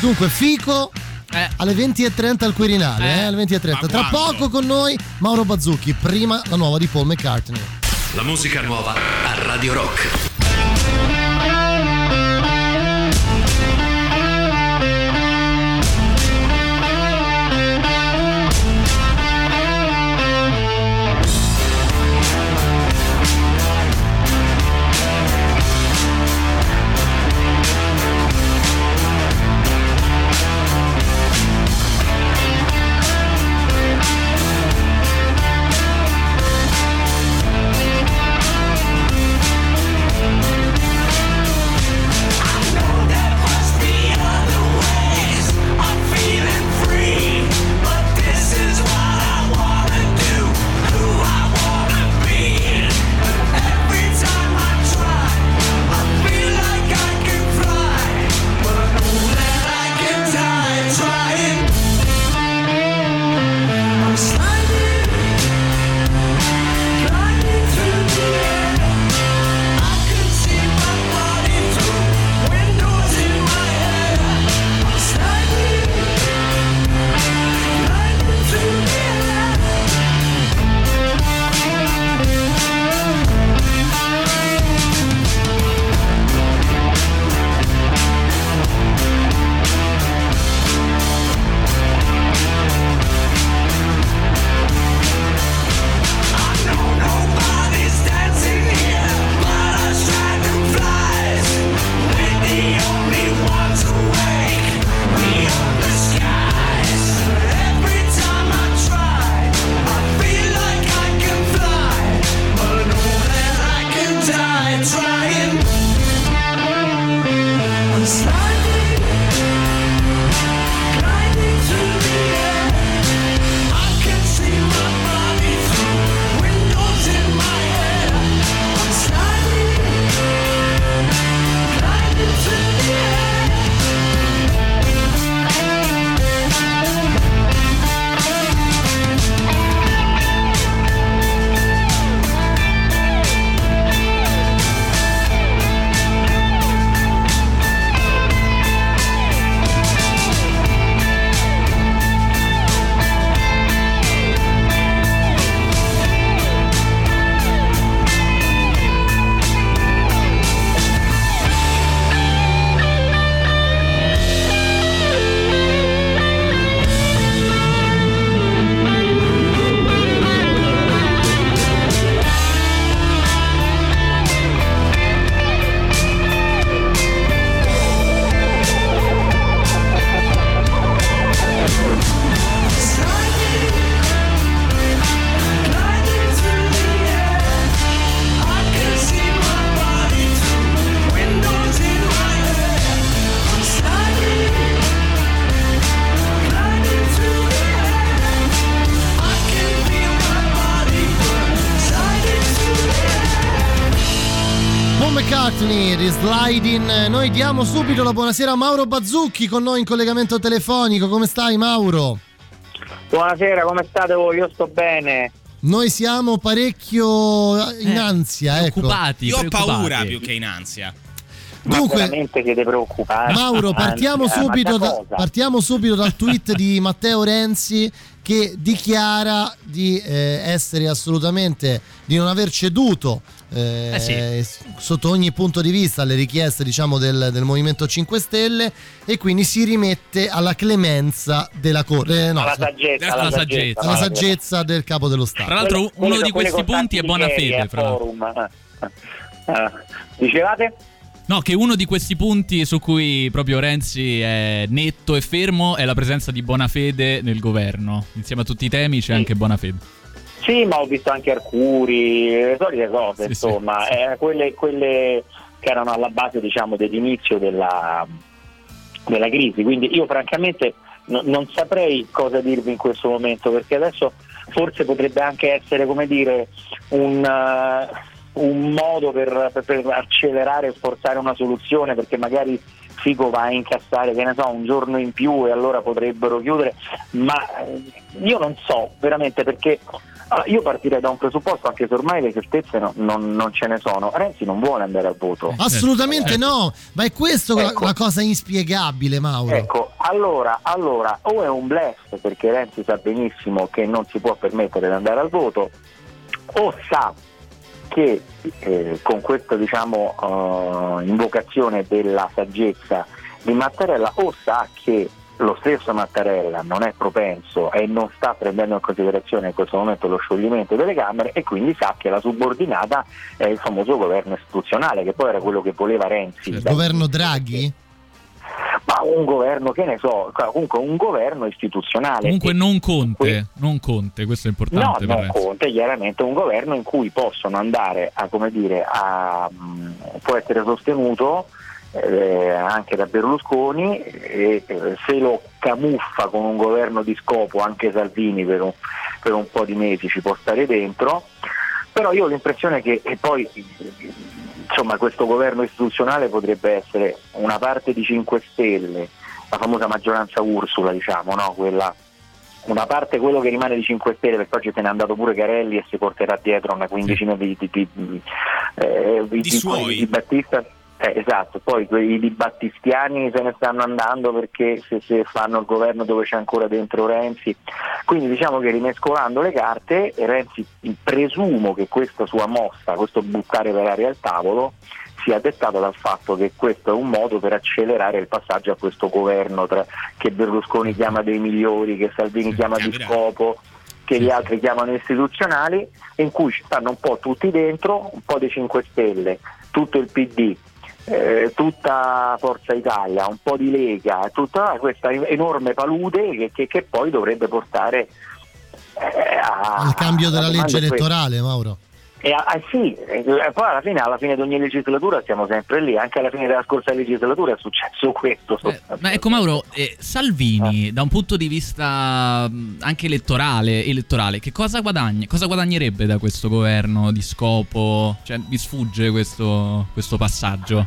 Dunque, Fico Eh. alle 20.30 al Quirinale, Eh. eh, alle 20.30. Ma Tra poco con noi Mauro Bazzucchi, prima la nuova di Paul McCartney. La musica nuova a Radio Rock. Risliding. Noi diamo subito la buonasera a Mauro Bazzucchi con noi in collegamento telefonico. Come stai Mauro? Buonasera, come state voi? Io sto bene. Noi siamo parecchio in ansia, ecco. Io ho paura più che in ansia. Dunque- Ma veramente siete preoccupati. Mauro, partiamo Anzi, eh, ma subito, da partiamo subito dal tweet di Matteo Renzi che dichiara di eh, essere assolutamente di non aver ceduto eh, s- sotto ogni punto di vista alle richieste diciamo del, del Movimento 5 Stelle e quindi si rimette alla clemenza della Corte eh, no, Alla saggezza, alla alla saggezza. saggezza. alla saggezza del capo dello Stato Tra l'altro, uno di questi punti è buona fede. Fra forum. Eh, eh. Dicevate? No, che uno di questi punti su cui proprio Renzi è netto e fermo è la presenza di Bonafede nel governo. Insieme a tutti i temi c'è anche Bonafede. Sì, ma ho visto anche Arcuri, le solite cose, insomma, eh, quelle, quelle che erano alla base diciamo, dell'inizio della, della crisi. Quindi io francamente no- non saprei cosa dirvi in questo momento, perché adesso forse potrebbe anche essere, come dire, un, eh, un modo per, per- per accelerare e forzare una soluzione, perché magari Fico va a incassare, che ne so, un giorno in più e allora potrebbero chiudere, ma eh, io non so veramente perché allora, io partirei da un presupposto, anche se ormai le certezze no- non, non ce ne sono. Renzi non vuole andare al voto. assolutamente no ma è questo la- Ecco. la, cosa inspiegabile Mauro Ecco, allora, allora, o è un blef perché Renzi sa benissimo che non si può permettere di andare al voto, o sa che eh, con questa diciamo, eh, invocazione della saggezza di Mattarella, o sa che lo stesso Mattarella non è propenso e non sta prendendo in considerazione in questo momento lo scioglimento delle Camere e quindi sa che la subordinata è il famoso governo istituzionale, che poi era quello che voleva Renzi. il governo Draghi un governo, che ne so, comunque un governo istituzionale. Comunque non Conte, non Conte, questo è No, importante per non. Conte, chiaramente un governo in cui possono andare a, come dire, a, mh, può essere sostenuto eh, anche da Berlusconi e eh, se lo camuffa con un governo di scopo anche Salvini per un, per un po' di mesi ci può stare dentro, però io ho l'impressione che e poi insomma, questo governo istituzionale potrebbe essere una parte di 5 Stelle, la famosa maggioranza Ursula, diciamo, no? Quella, una parte quello che rimane di 5 Stelle, perché oggi se n'è andato pure Carelli e si porterà dietro una quindicina di, di, di, eh, di- di- Battista. Eh, esatto, poi quelli di battistiani se ne stanno andando perché se, se fanno il governo dove c'è ancora dentro Renzi. Quindi diciamo che rimescolando le carte, Renzi presumo che questa sua mossa, questo buttare per aria al tavolo, sia dettato dal fatto che questo è un modo per accelerare il passaggio a questo governo tra- che Berlusconi chiama dei migliori, che Salvini chiama di scopo, che gli altri chiamano istituzionali, in cui ci stanno un po' tutti dentro, un po' dei 5 Stelle, tutto il PD, eh, tutta Forza Italia, un po' di Lega, tutta questa enorme palude che, che- che poi dovrebbe portare eh, a, al cambio della legge elettorale Mauro E ah, sì, e poi alla fine, alla fine di ogni legislatura siamo sempre lì, anche alla fine della scorsa legislatura è successo questo. Ma ecco Mauro, eh, Salvini da un punto di vista anche elettorale, elettorale, che cosa guadagna? Cosa guadagnerebbe da questo governo di scopo? Cioè, vi sfugge questo, questo passaggio?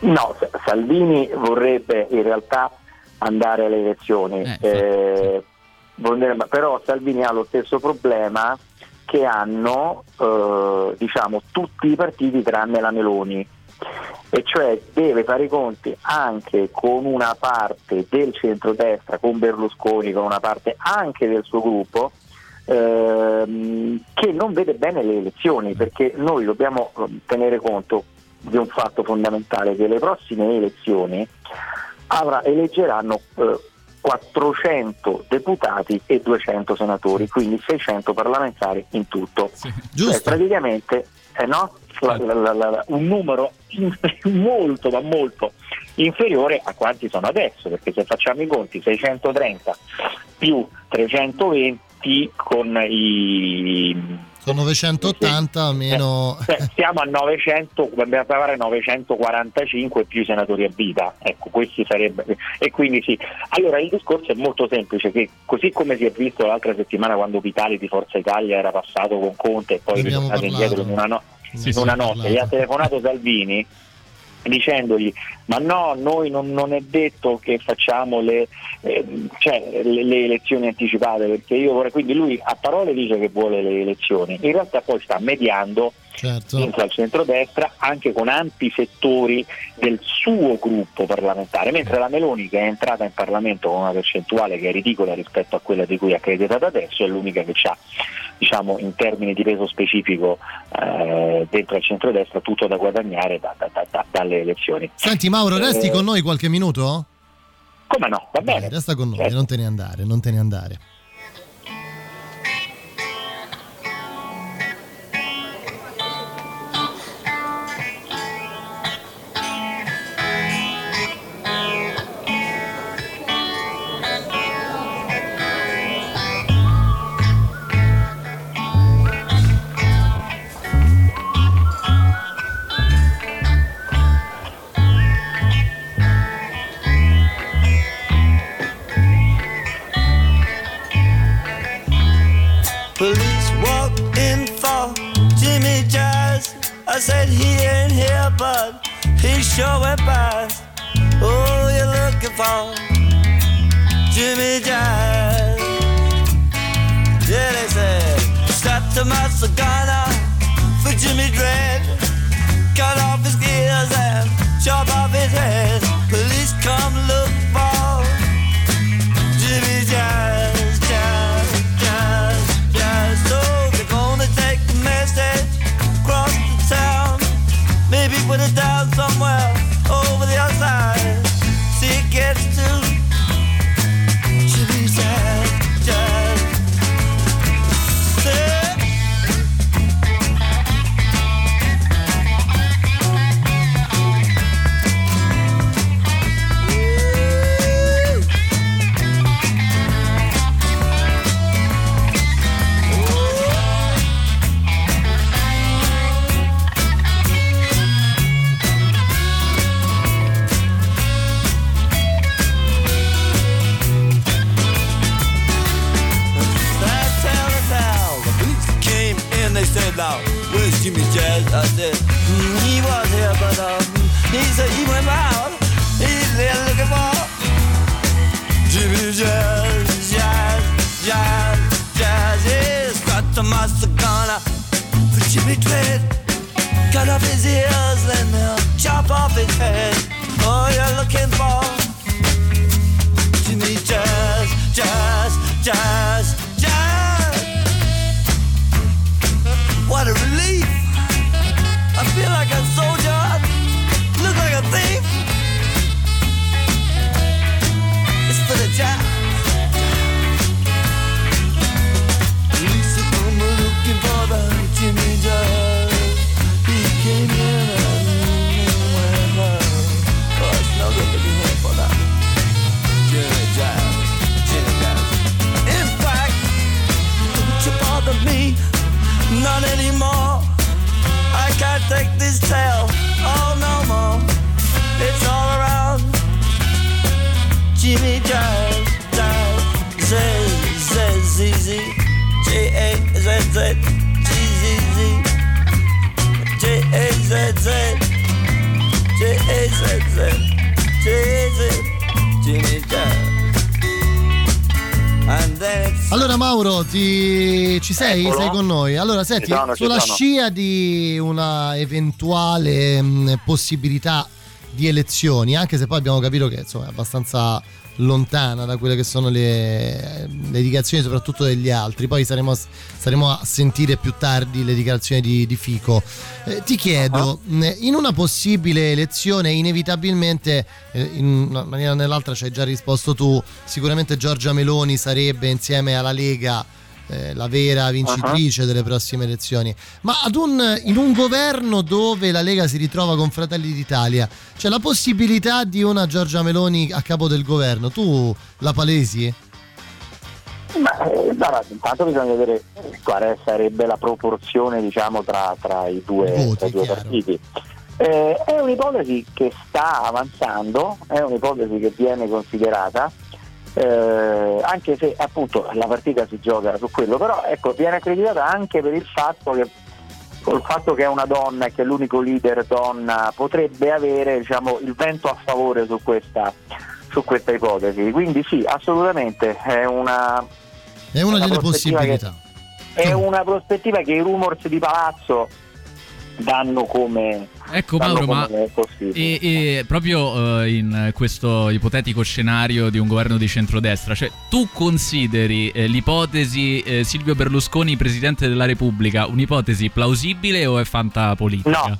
No, Sa- Salvini vorrebbe in realtà andare alle elezioni, eh, vorrebbe- però Salvini ha lo stesso problema che hanno eh, diciamo, tutti i partiti tranne la Meloni, e cioè deve fare i conti anche con una parte del centrodestra, con Berlusconi, con una parte anche del suo gruppo, ehm, che non vede bene le elezioni, perché noi dobbiamo eh, tenere conto di un fatto fondamentale, che le prossime elezioni avrà- eleggeranno eh, 400 deputati e 200 senatori, quindi 600 parlamentari in tutto. Cioè, praticamente eh, no? La- la- la- un numero in- molto ma molto inferiore a quanti sono adesso, perché se facciamo i conti 630 più 320 con i sono 980 meno Cioè, siamo a 900, dobbiamo pagare 945 più senatori a vita, ecco, questi sarebbe. E quindi sì. Allora il discorso è molto semplice, che così come si è visto l'altra settimana quando Vitali di Forza Italia era passato con Conte e poi è ritornato indietro in una, no- Sì, in sì, una notte, gli ha telefonato Salvini dicendogli ma no, noi non, non è detto che facciamo le, eh, cioè, le, le elezioni anticipate perché io vorrei, quindi lui a parole dice che vuole le elezioni, in realtà poi sta mediando Certo. dentro al centrodestra anche con ampi settori del suo gruppo parlamentare, mentre la Meloni che è entrata in Parlamento con una percentuale che è ridicola rispetto a quella di cui è accreditata adesso è l'unica che ha diciamo, in termini di peso specifico eh, dentro al centrodestra tutto da guadagnare da- da- da- da- dalle elezioni. Senti Mauro, resti Eh, con noi qualche minuto? Come no, va Dai, bene. resta con noi, Certo. non te ne andare, non te ne andare. I said he ain't here, but he sure went past. Oh, you're looking for Jimmy Jazz. Yeah, they said, start to my cigar for Jimmy Dread. Cut off his gears and chop off his head. Police come look out. He's there looking for Jimmy Jazz, Jazz, Jazz, Jazz. He's got the for Jimmy. Cut off his ears, then they'll chop off his head. Oh, you're looking for Jimmy Jazz, Jazz, Jazz. Sei? Sei con noi? Allora, senti, sono, sulla scia di una eventuale mh, possibilità di elezioni, anche se poi abbiamo capito che insomma, è abbastanza lontana da quelle che sono le, le dichiarazioni soprattutto degli altri. Poi saremo a, saremo a sentire più tardi le dichiarazioni di, di Fico. Eh, ti chiedo mh, in una possibile elezione inevitabilmente eh, in una maniera o nell'altra ci hai già risposto tu sicuramente Giorgia Meloni sarebbe insieme alla Lega eh, la vera vincitrice delle prossime elezioni. Ma ad un, in un governo dove la Lega si ritrova con Fratelli d'Italia, c'è la possibilità di una Giorgia Meloni a capo del governo. Tu la palesi? Ma, eh, guarda, intanto bisogna vedere quale sarebbe la proporzione diciamo, tra, tra i due, Voti, tra i due partiti. Eh, è un'ipotesi che sta avanzando, è un'ipotesi che viene considerata, eh, anche se appunto la partita si gioca su quello, però ecco, viene accreditata anche per il fatto che col fatto che è una donna e che è l'unico leader donna potrebbe avere diciamo, il vento a favore su questa, su questa ipotesi. Quindi sì, assolutamente è una, È una delle prospettiva che- possibilità. è una prospettiva che i rumors di palazzo danno come, Ecco Mauro, ma e, e proprio eh, in questo ipotetico scenario di un governo di centrodestra, cioè tu consideri eh, l'ipotesi eh, Silvio Berlusconi presidente della Repubblica un'ipotesi plausibile o è fantapolitica? No.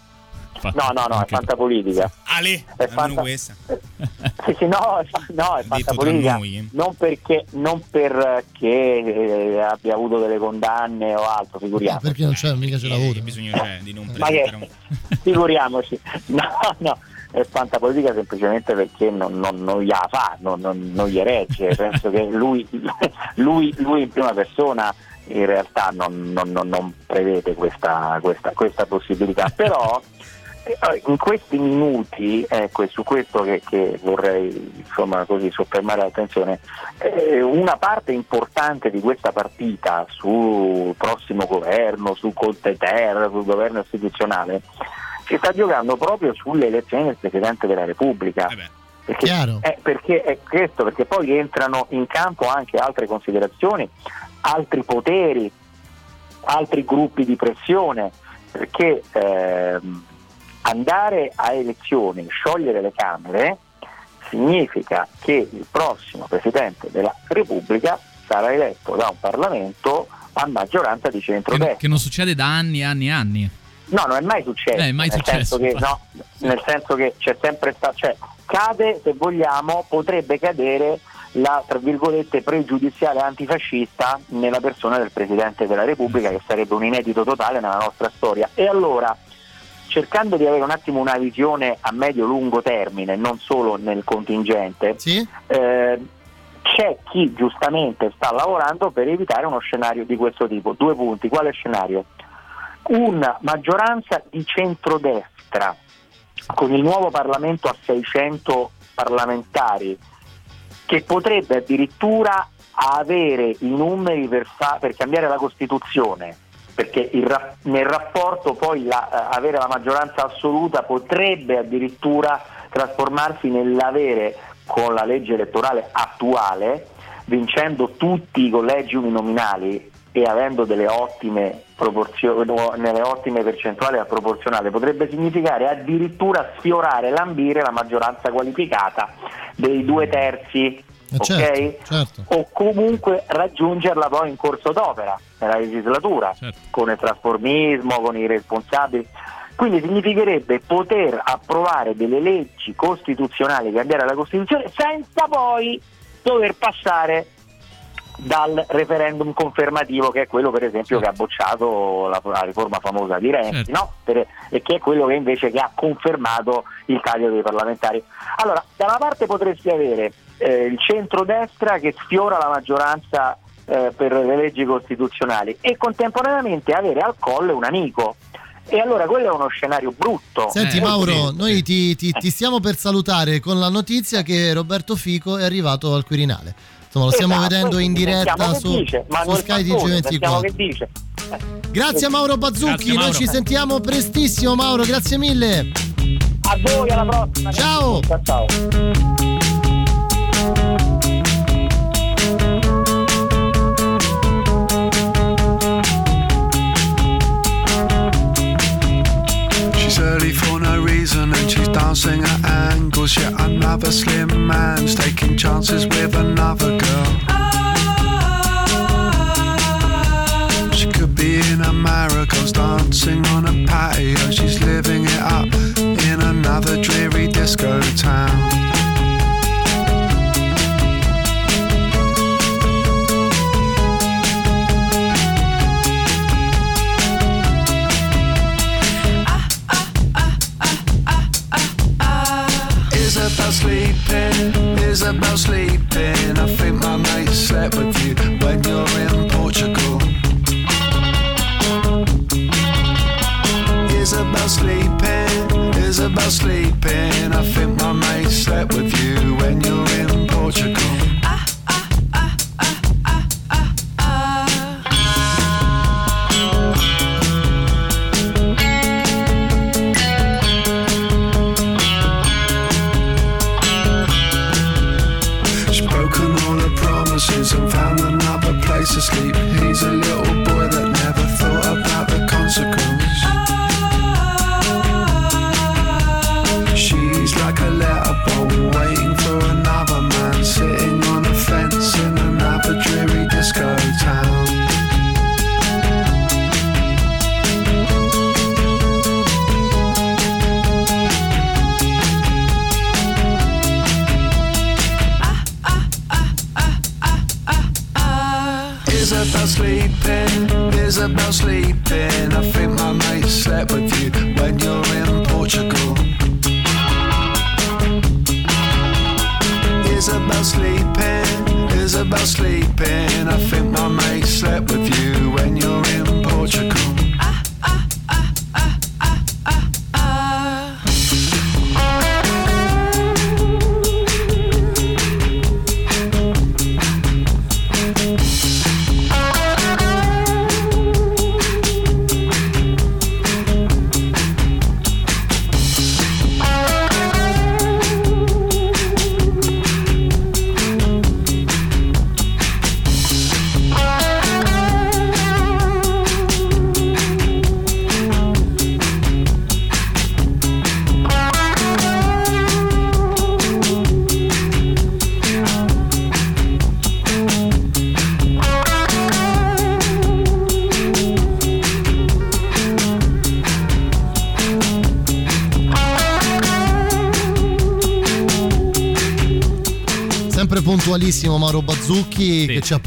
No, no, no, è fantapolitica. Ale, è almeno questa. Sì, sì, no, no, è fantapolitica. noi, eh. Non perché, non perché eh, abbia avuto delle condanne o altro, Eh, figuriamoci. perché non c'è, mica ce l'ha avuto. Bisogno c'è di non Ma che, figuriamoci, no, no, è fantapolitica semplicemente perché non, non, non gliela fa, non, non, non gli regge. Penso che lui, lui, lui in prima persona in realtà non, non- non- non prevede questa, questa, questa possibilità. Però eh, in questi minuti, ecco, è su questo che, che vorrei insomma, così soffermare l'attenzione, eh, una parte importante di questa partita sul prossimo governo, su Conte Terra, sul governo istituzionale, si sta giocando proprio sulle elezioni del Presidente della Repubblica. Perché, eh, perché è questo, perché poi entrano in campo anche altre considerazioni, altri poteri, altri gruppi di pressione, perché ehm, andare a elezioni, sciogliere le Camere, significa che il prossimo Presidente della Repubblica sarà eletto da un Parlamento a maggioranza di Che, centrodestra. che non succede da anni e anni e anni. No, non è mai successo. Eh, è mai nel, successo, senso che, no, nel senso che c'è sempre stato, cioè cade, se vogliamo, potrebbe cadere la tra virgolette pregiudiziale antifascista nella persona del Presidente della Repubblica, che sarebbe un inedito totale nella nostra storia. E allora, cercando di avere un attimo una visione a medio-lungo termine, non solo nel contingente, eh, c'è chi giustamente sta lavorando per evitare uno scenario di questo tipo. Due punti. Quale scenario? Una maggioranza di centrodestra con il nuovo Parlamento a 600 parlamentari che potrebbe addirittura avere i numeri per, fa- per cambiare la Costituzione, perché il nel rapporto poi la- eh, avere la maggioranza assoluta potrebbe addirittura trasformarsi nell'avere con la legge elettorale attuale, vincendo tutti i collegi uninominali e avendo delle ottime, ottime percentuali al proporzionale, potrebbe significare addirittura sfiorare, lambire la maggioranza qualificata dei due terzi. Eh, ok? certo, certo. o comunque raggiungerla poi in corso d'opera nella legislatura con il trasformismo, con i responsabili. Quindi significherebbe poter approvare delle leggi costituzionali, cambiare la Costituzione senza poi dover passare dal referendum confermativo che è quello per esempio che ha bocciato la, la riforma famosa di Renzi no? Per- e che è quello che invece che ha confermato il taglio dei parlamentari. Allora, da una parte potresti avere eh, il centrodestra che sfiora la maggioranza eh, per le leggi costituzionali e contemporaneamente avere al colle un amico. E allora quello è uno scenario brutto. Senti Molto Mauro, noi ti, ti- ti stiamo per salutare con la notizia che Roberto Fico è arrivato al Quirinale. Insomma, lo stiamo Esatto, vedendo in diretta che su, dice, su Sky Fantoni, sentiamo TG24. che dice. Grazie a Mauro Bazzucchi, Grazie, noi ci sentiamo prestissimo Mauro, grazie mille. A voi, alla prossima. Ciao. Ciao. Reason and she's dancing at angles. Yet another slim man's taking chances with another girl. She could be in a Marigol's dancing on a patio. She's living it up in another dreary disco town.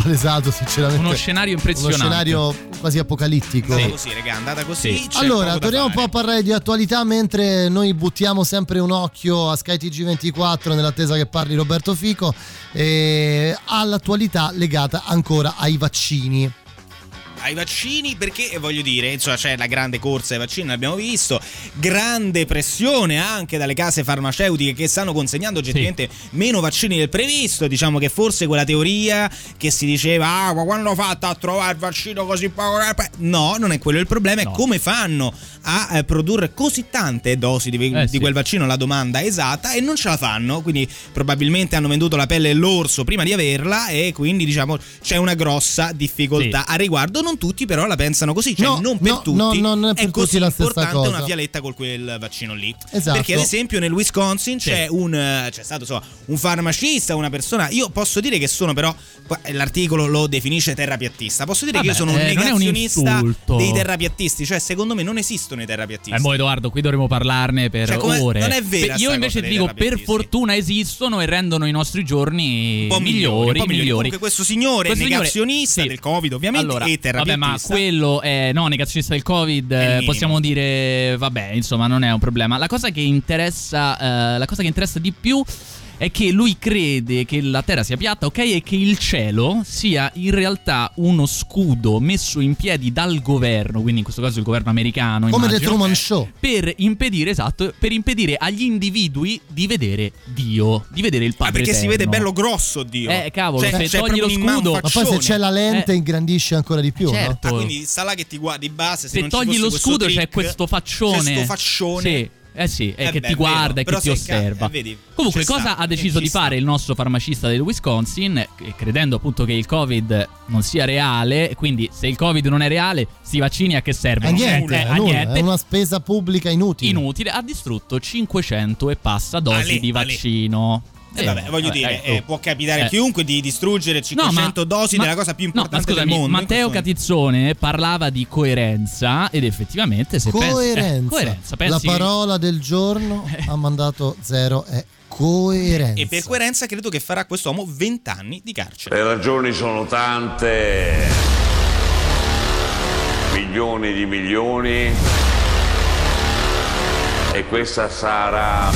Palesato sinceramente Uno scenario impressionante. Uno scenario quasi apocalittico. Andata così, raga, è andata così. c'è Allora, torniamo un po' a parlare di attualità mentre noi buttiamo sempre un occhio a Sky TG24 nell'attesa che parli Roberto Fico e all'attualità legata ancora ai vaccini. ai vaccini perché eh, voglio dire insomma c'è la grande corsa ai vaccini l'abbiamo visto grande pressione anche dalle case farmaceutiche che stanno consegnando oggettivamente meno vaccini del previsto. Diciamo che forse quella teoria che si diceva ah ma quando ho fatto a trovare il vaccino così poco no non è quello il problema è come fanno a eh, produrre così tante dosi di, Eh, di sì. quel vaccino la domanda esatta e non ce la fanno quindi probabilmente hanno venduto la pelle dell'orso prima di averla e quindi diciamo c'è una grossa difficoltà Sì. a riguardo non tutti però la pensano così cioè No, non per no, tutti no, no, non è per così tutti la stessa importante cosa. una fialetta con quel vaccino lì Esatto. perché ad esempio nel Wisconsin c'è un eh, c'è stato insomma, un farmacista una persona io posso dire che sono però qua l'articolo lo definisce terrapiattista posso dire che io Vabbè, sono un eh, è un negazionista insulto. dei terrapiattisti cioè secondo me non esistono i terrapiattisti Eh, mo Edoardo, qui dovremo parlarne per Cioè, come- ore. non è vera Io invece ti dico, per fortuna esistono e rendono i nostri giorni un po' migliori, un po' migliori. Comunque questo signore Questo signore- negazionista sì. del Covid, ovviamente, Allora, e vabbè, ma terrapiattista. quello è no, negazionista del Covid, eh, possiamo dire, vabbè, insomma, non è un problema. La cosa che interessa, eh, la cosa che interessa di più è che lui crede che la Terra sia piatta, ok, e che il cielo sia in realtà uno scudo messo in piedi dal governo, quindi in questo caso il governo americano, Come The immagino, Truman Show. per impedire, esatto, per impedire agli individui di vedere Dio, di vedere il Ah, Padre perché si vede Eterno. bello grosso Dio. Eh, cavolo, Cioè, se c'è togli lo scudo- Ma poi se c'è la lente ingrandisce ancora di più, Certo. Ah, quindi sta là che ti guardi di base. Se, Se non ci togli fosse lo scudo trick, c'è questo faccione. Questo faccione. Sì. Eh sì, è Eh che beh, ti guarda e che ti se ca- osserva. eh, vedi, Comunque, cosa sta, ha deciso ci di sta. fare il nostro farmacista del Wisconsin? eh, Credendo appunto che il Covid non sia reale, quindi se il Covid non è reale, sti vaccini a che A servono? niente, Eh, a a nulla, niente. è una spesa pubblica inutile. Inutile, ha distrutto 500 e passa dosi Ale, di ale. Vaccino. Eh, vabbè, voglio vabbè, dire, ecco. eh, può capitare a Eh. chiunque di distruggere 500 dosi ma- della cosa più no, ma importante scusami, del mondo. Matteo Catizzone parlava di coerenza ed effettivamente se pensi- eh, Coerenza. coerenza, La pensi- parola del giorno ha mandato zero è coerenza. E per coerenza credo che farà quest'uomo 20 anni di carcere. Le ragioni sono tante, milioni di milioni, e questa sarà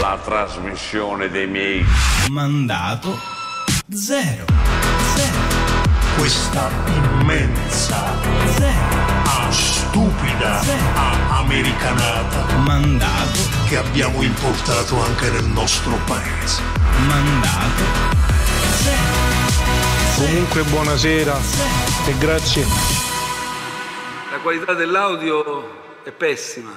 la trasmissione dei miei mandato zero. Questa immensa, ah, stupida, ah, americanata mandato che abbiamo importato anche nel nostro paese. Mandato Comunque buonasera e grazie. La qualità dell'audio è pessima.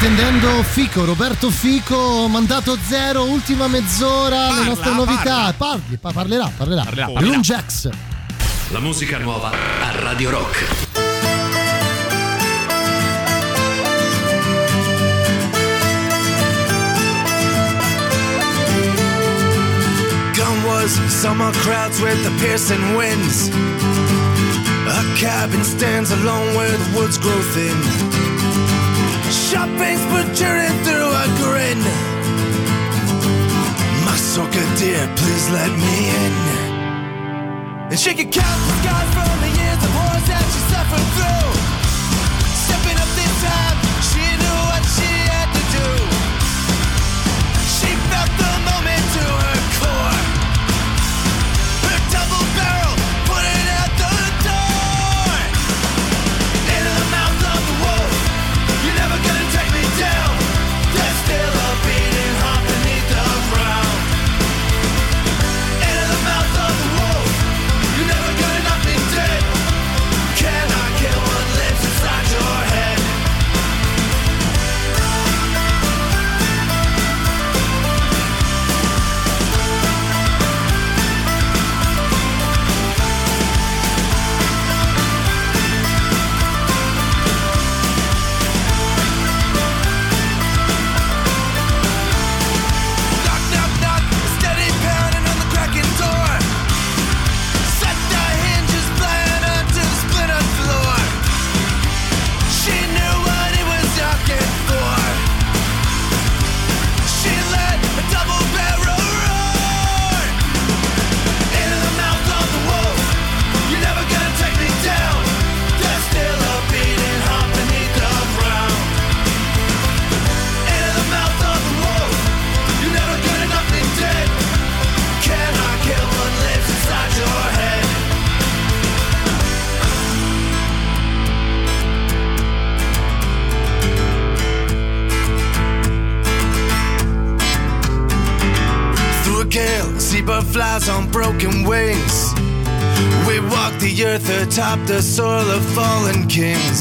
Attendendo Fico, Roberto Fico, mandato zero, ultima mezz'ora, le nostre novità. Parli, pa- parlerà, parlerà. Parlerà, Lun parlerà. Jax. La musica nuova a Radio Rock. Gone was summer crowds with the piercing winds. A cabin stands alone where the woods grow thin. Shopping's protruding through a grin. My soca dear, please let me in. And she could count the scars the soil of fallen kings.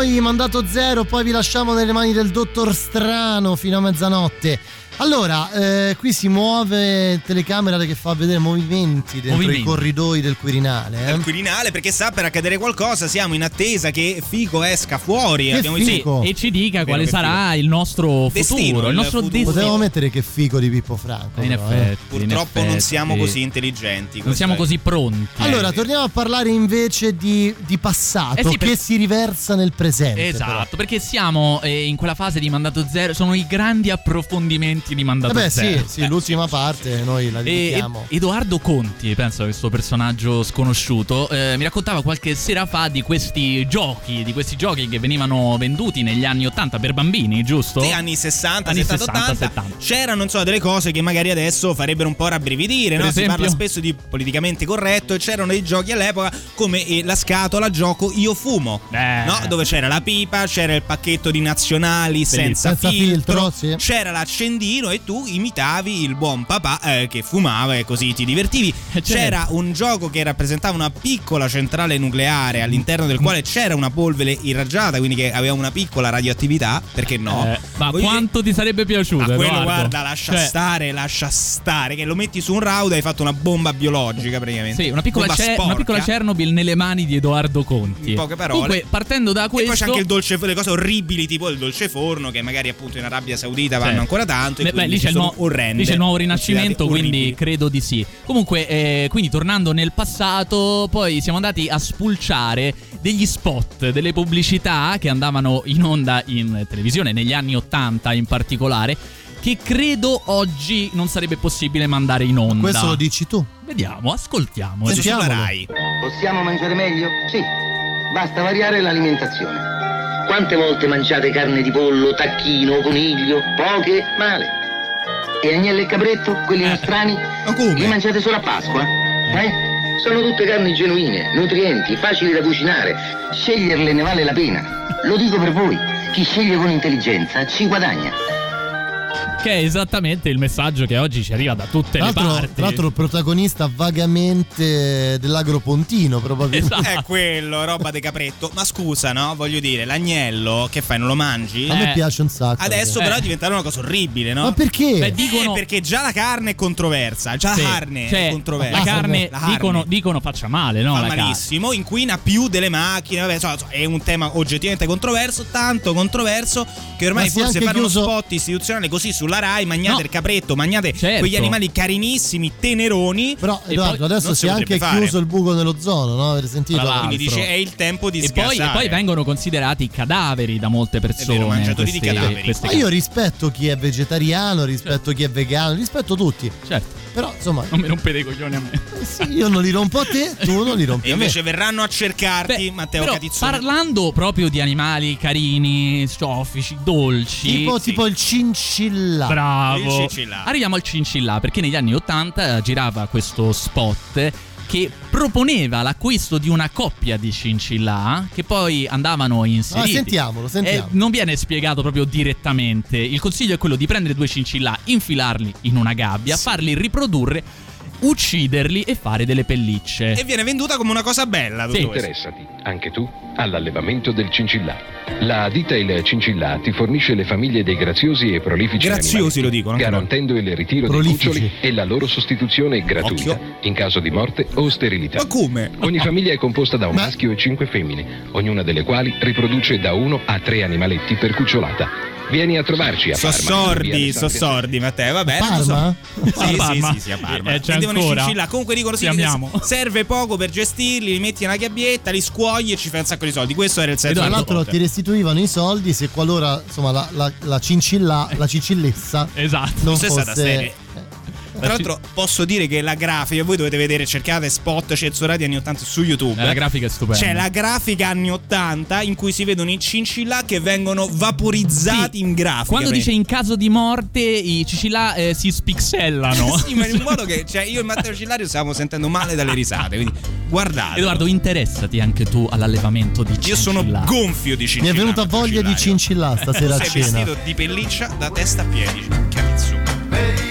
Noi, mandato zero, poi vi lasciamo nelle mani del dottor Strano fino a mezzanotte. Allora, eh, qui si muove telecamera che fa vedere movimenti dentro Movimenti. i corridoi del Quirinale. eh. Al Quirinale perché sta per accadere qualcosa, siamo in attesa che Fico esca fuori. Che Abbiamo Fico? E ci dica quale sarà il nostro Destino, futuro, il il nostro futuro. destino. Potevo mettere che figo di Pippo Franco. In però, eh. effetti, Purtroppo in non effetti. siamo così intelligenti. Non siamo è- così pronti. Allora, torniamo a parlare invece di, di passato Eh sì, per- che si riversa nel presente. Esatto, perché siamo eh, in quella fase di mandato zero, sono i grandi approfondimenti di mandato Vabbè, zero. Eh sì, sì, l'ultima parte noi la dedichiamo. e- Edoardo Conti, penso a questo personaggio sconosciuto, eh, mi raccontava qualche sera fa di questi giochi, di questi giochi che venivano venduti negli anni 80 per bambini, giusto? Sì, anni 60, Anni 70, 60, 80. 70. C'erano, non so, delle cose che magari adesso farebbero un po' rabbrividire, Per no? Si esempio? parla spesso di politicamente corretto e c'erano dei giochi all'epoca come eh, la scatola gioco Io fumo, Eh. no? Dove c'era la pipa, c'era il pacchetto di nazionali senza, Senza filtro, sì. c'era l'accendino bambino e tu imitavi il buon papà eh, che fumava e così ti divertivi. certo. C'era un gioco che rappresentava una piccola centrale nucleare all'interno del quale c'era una polvere irraggiata, quindi che aveva una piccola radioattività, perché no? Eh, ma Voglio quanto ti sarebbe piaciuto? Ma quello guarda, lascia Cioè, stare, lascia stare. Che lo metti su un round e hai fatto una bomba biologica praticamente. Sì, una piccola, Ce- una piccola Chernobyl nelle mani di Edoardo Conti. In poche parole. Comunque, partendo da E poi c'è questo. anche il dolce, le cose orribili, tipo il dolce forno, che magari appunto in Arabia Saudita vanno Certo. ancora tanto. E Beh, lì, c'è il sono nuovo- orrende, lì c'è il nuovo rinascimento, quindi orribili. credo di sì. Comunque, eh, quindi tornando nel passato, poi siamo andati a spulciare degli spot, delle pubblicità che andavano in onda in televisione negli anni 80 in particolare. Che credo oggi non sarebbe possibile mandare in onda. Questo lo dici tu. Vediamo, ascoltiamo. Sentiamolo. Possiamo mangiare meglio? Sì, basta variare l'alimentazione. Quante volte mangiate carne di pollo, tacchino, coniglio? Poche? Male. E agnello e capretto, quelli nostrani? Li mangiate solo a Pasqua? Eh? Sono tutte carni genuine, nutrienti, facili da cucinare. Sceglierle ne vale la pena. Lo dico per voi, chi sceglie con intelligenza ci guadagna. Che è esattamente il messaggio che oggi ci arriva da tutte le parti. tra l'altro protagonista vagamente dell'agropontino, probabilmente. Esatto. È quello, roba di capretto. Ma scusa, no? Voglio dire, l'agnello, che fai? Non lo mangi? A me piace un sacco. Adesso ragazzi. però è diventata una cosa orribile, no? Ma perché? Beh, dicono... perché già la carne è controversa. Già Sì. la carne Cioè, è controversa. La carne, La carne. Dicono, dicono faccia male, no? Fa la carne. malissimo, inquina più delle macchine. Vabbè, insomma, è un tema oggettivamente controverso, tanto controverso che ormai forse fare chiuso- uno spot istituzionale così sulla Rai, magnate No. il capretto, magnate Certo. quegli animali carinissimi, teneroni. Però Edoardo, adesso si è anche fare. chiuso il buco nell'ozono, no? Avete sentito? Quindi dice è il tempo di E poi, sgassare. e poi vengono considerati cadaveri da molte persone. vero, mangiatori di queste- cadaveri. queste Ma io rispetto chi è vegetariano, rispetto chi è vegano, rispetto tutti. Certo. Però, insomma, Non mi rompete i coglioni a me. sì, io non li rompo a te, tu non li rompi E a me. invece verranno a cercarti, Matteo Però Catizzone. parlando proprio di animali carini, soffici, dolci. Tipo, tipo il cincilla. Bravo. Il cincillà. Arriviamo al cincillà perché negli anni 80 girava questo spot che proponeva l'acquisto di una coppia di cincillà che poi andavano inseriti. Ah, sentiamolo, sentiamo. Eh, non viene spiegato proprio direttamente. Il consiglio è quello di prendere due cincillà, infilarli in una gabbia, farli riprodurre, ucciderli e fare delle pellicce. E viene venduta come una cosa bella. tutto questo. Interessati, anche tu, all'allevamento del cincillà. La ditta Il Cincillà ti fornisce le famiglie dei graziosi e prolifici Graziosi lo dicono, garantendo il ritiro Prolifici. dei cuccioli e la loro sostituzione gratuita Occhio. in caso di morte o sterilità. Ma come? Ogni famiglia è composta da un Ma- maschio e cinque femmine, ognuna delle quali riproduce da uno a tre animaletti per cucciolata. Vieni a trovarci a Parma. via sordi, Alessandria so sordi, Matteo. Vabbè, A non so. Parma? Sì, A sì, Parma? sì, sì, a Parma. Eh, c'è ancora? Comunque dicono sì, serve poco per gestirli, li metti nella gabbietta, li scuogli e ci fai un sacco di soldi. Questo era il senso Tra del l'altro ti restituivano i soldi se qualora insomma la, la, la cincilla, la cincillessa Esatto. non è stata fosse seria. Tra l'altro posso dire che la grafica, voi dovete vedere, cercate spot censurati anni 80 su YouTube. Eh, la grafica è stupenda. C'è la grafica anni 80 in cui si vedono i cincillà che vengono vaporizzati Sì. in grafica. Quando dice in caso di morte i cincillà eh, si spixellano. sì, ma in un modo che cioè, io e Matteo Cillario stiamo sentendo male dalle risate. Quindi guardate. Edoardo, interessati anche tu all'allevamento di Io sono gonfio di mi cincillà. è venuta voglia di cincillà stasera a Sei cena. vestito di pelliccia da testa a piedi. Cazzo.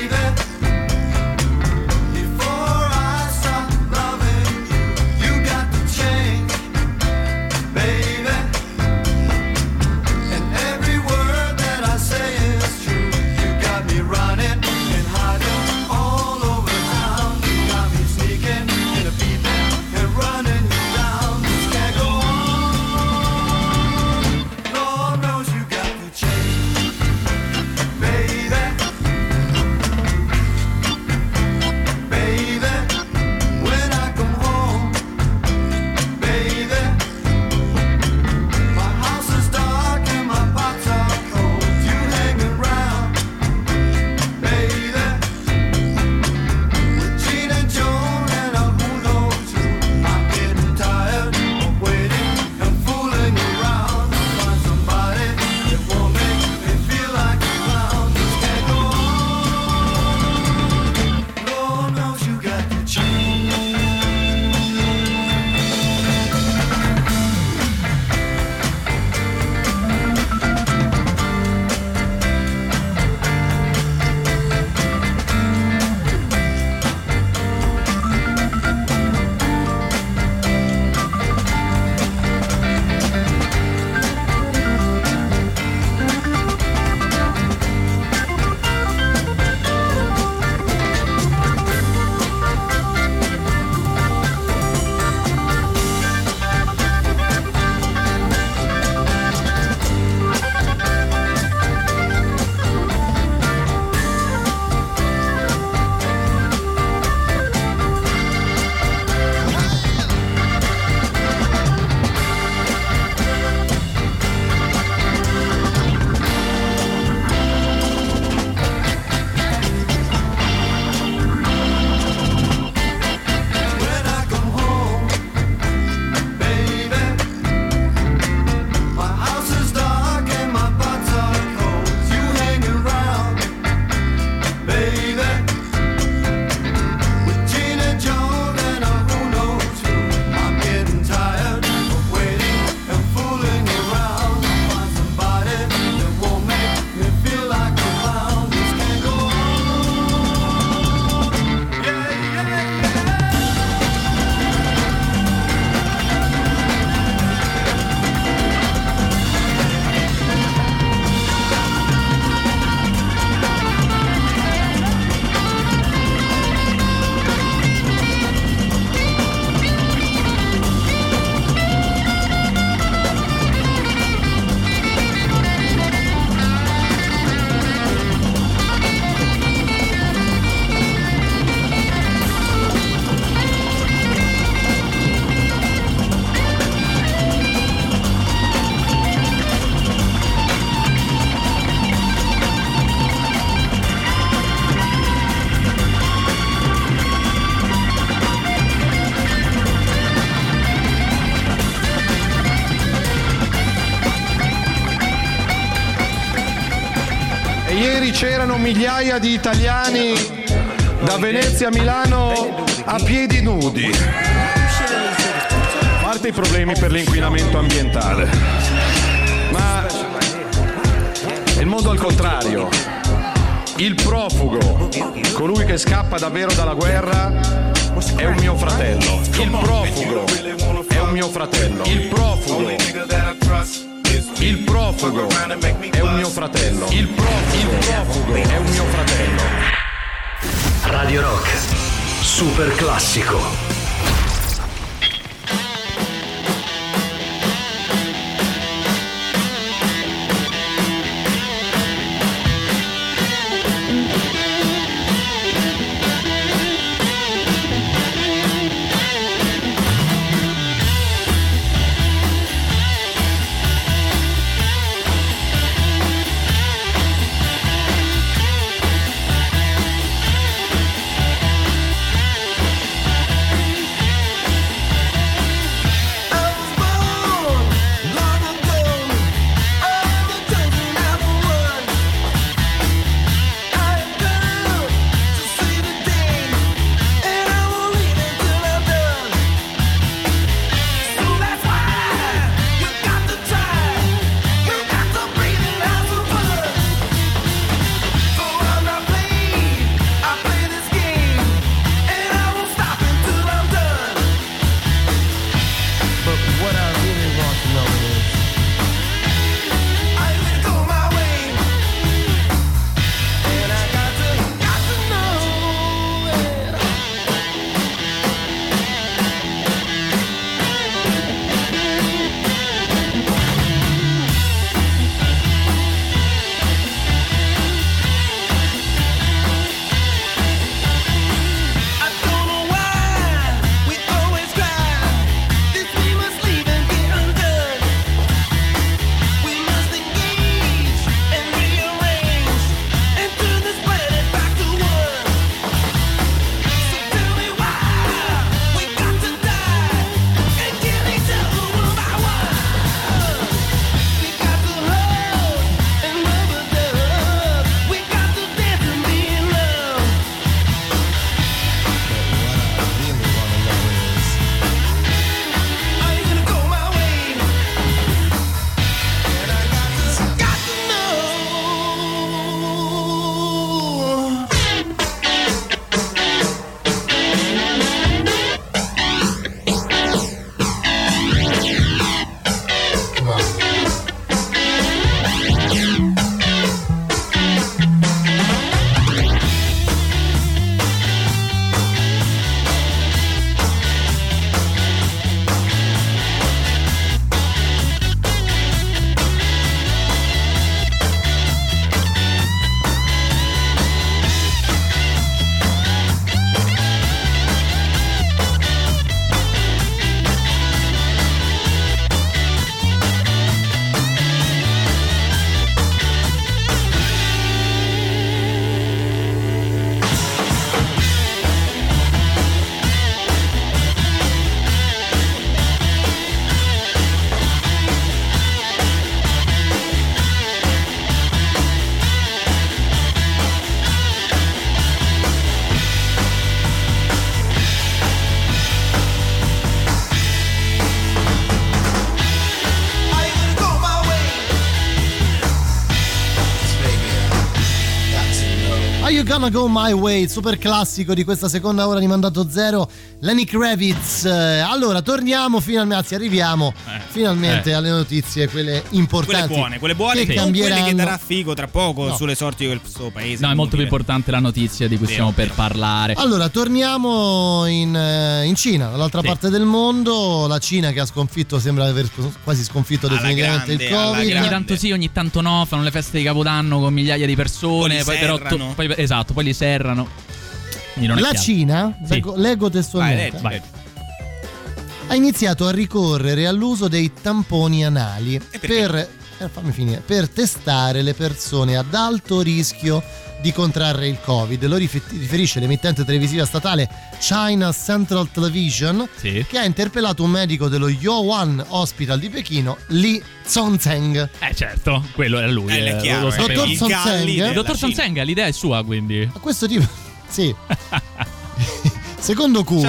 Migliaia di italiani da Venezia a Milano a piedi nudi. A parte i problemi per l'inquinamento ambientale. Ma è il mondo al contrario. Il profugo, colui che scappa davvero dalla guerra, è un mio fratello. Il profugo è un mio fratello. Il profugo. Profugo è un mio fratello. Il profugo, il profugo è un mio fratello. Radio Rock, super classico. Gonna Go My Way, super classico di questa seconda ora di Mandato Zero, Lenny Kravitz. Eh, Allora, torniamo finalmente, anzi arriviamo finalmente eh. alle notizie, quelle importanti. Quelle buone, quelle buone che che non quelle che cambieranno. darà figo tra poco No. sulle sorti del suo paese. No, è molto più importante la notizia di cui Vero, stiamo per parlare. Allora, torniamo in, eh, in Cina, dall'altra Sì. parte del mondo. La Cina che ha sconfitto, sembra aver quasi sconfitto Alla definitivamente grande, il Covid. Ogni tanto sì, ogni tanto no, fanno le feste di Capodanno con migliaia di persone, Poi poi, però serrano. poi- esatto, poi li serrano. La. Cina, Sì. leggo, leggo testualmente, Vai, Vai. Ha iniziato a ricorrere all'uso dei tamponi anali per eh, fammi finire, per testare le persone ad alto rischio di contrarre il Covid. Lo rife- riferisce l'emittente televisiva statale China Central Television, Sì. che ha interpellato un medico dello Yowan Hospital di Pechino, Li Zhongzheng. Eh certo, quello era lui. Eh, eh, chiaro, lo eh. Dottor Son Zeng? Il dottor Son Zeng, l'idea è sua quindi. A questo tipo, sì. Secondo cui,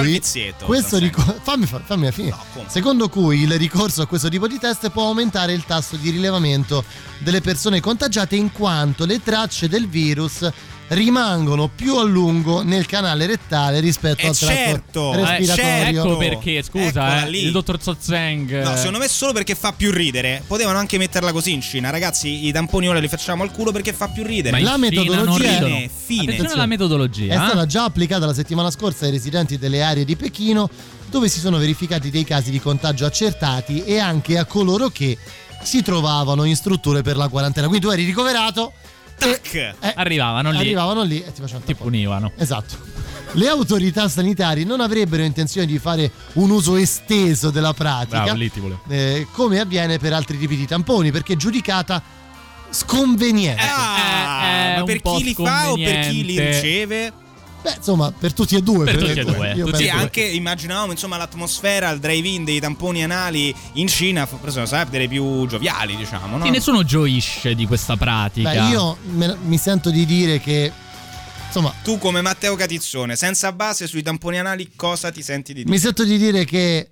questo ricor- fammi, fa- fammi finire. Secondo cui il ricorso a questo tipo di test può aumentare il tasso di rilevamento delle persone contagiate in quanto le tracce del virus rimangono più a lungo nel canale rettale rispetto Eh, al tratto certo, eh, respiratorio. Ecco perché, scusa, Eccola eh, il dottor Zeng. No, secondo me solo perché fa più ridere. Potevano anche metterla così in Cina. Ragazzi, i tamponi ora li facciamo al culo perché fa più ridere. la metodologia Fine, fine. Attenzione alla metodologia. È eh. stata già applicata la settimana scorsa ai residenti delle aree di Pechino dove si sono verificati dei casi di contagio accertati e anche a coloro che si trovavano in strutture per la quarantena. Quindi tu eri ricoverato Tac! arrivavano lì. Arrivavano lì e ti facevano Ti punivano. Esatto. Le autorità sanitarie non avrebbero intenzione di fare un uso esteso della pratica, Bravo, lì ti volevo. eh, come avviene per altri tipi di tamponi, perché è giudicata sconveniente. Ah, è ma un per po' chi li fa o per chi li riceve? Beh, insomma, per tutti e due. Per per tutti e due. Io Tutti, penso- anche immaginavamo insomma l'atmosfera al drive-in dei tamponi anali in Cina fossero sempre delle più gioviali, diciamo, no? Sì, nessuno gioisce di questa pratica. Beh, io me- mi sento di dire che insomma, Tu come Matteo Catizzone, senza base sui tamponi anali, cosa ti senti di dire? mi sento di dire che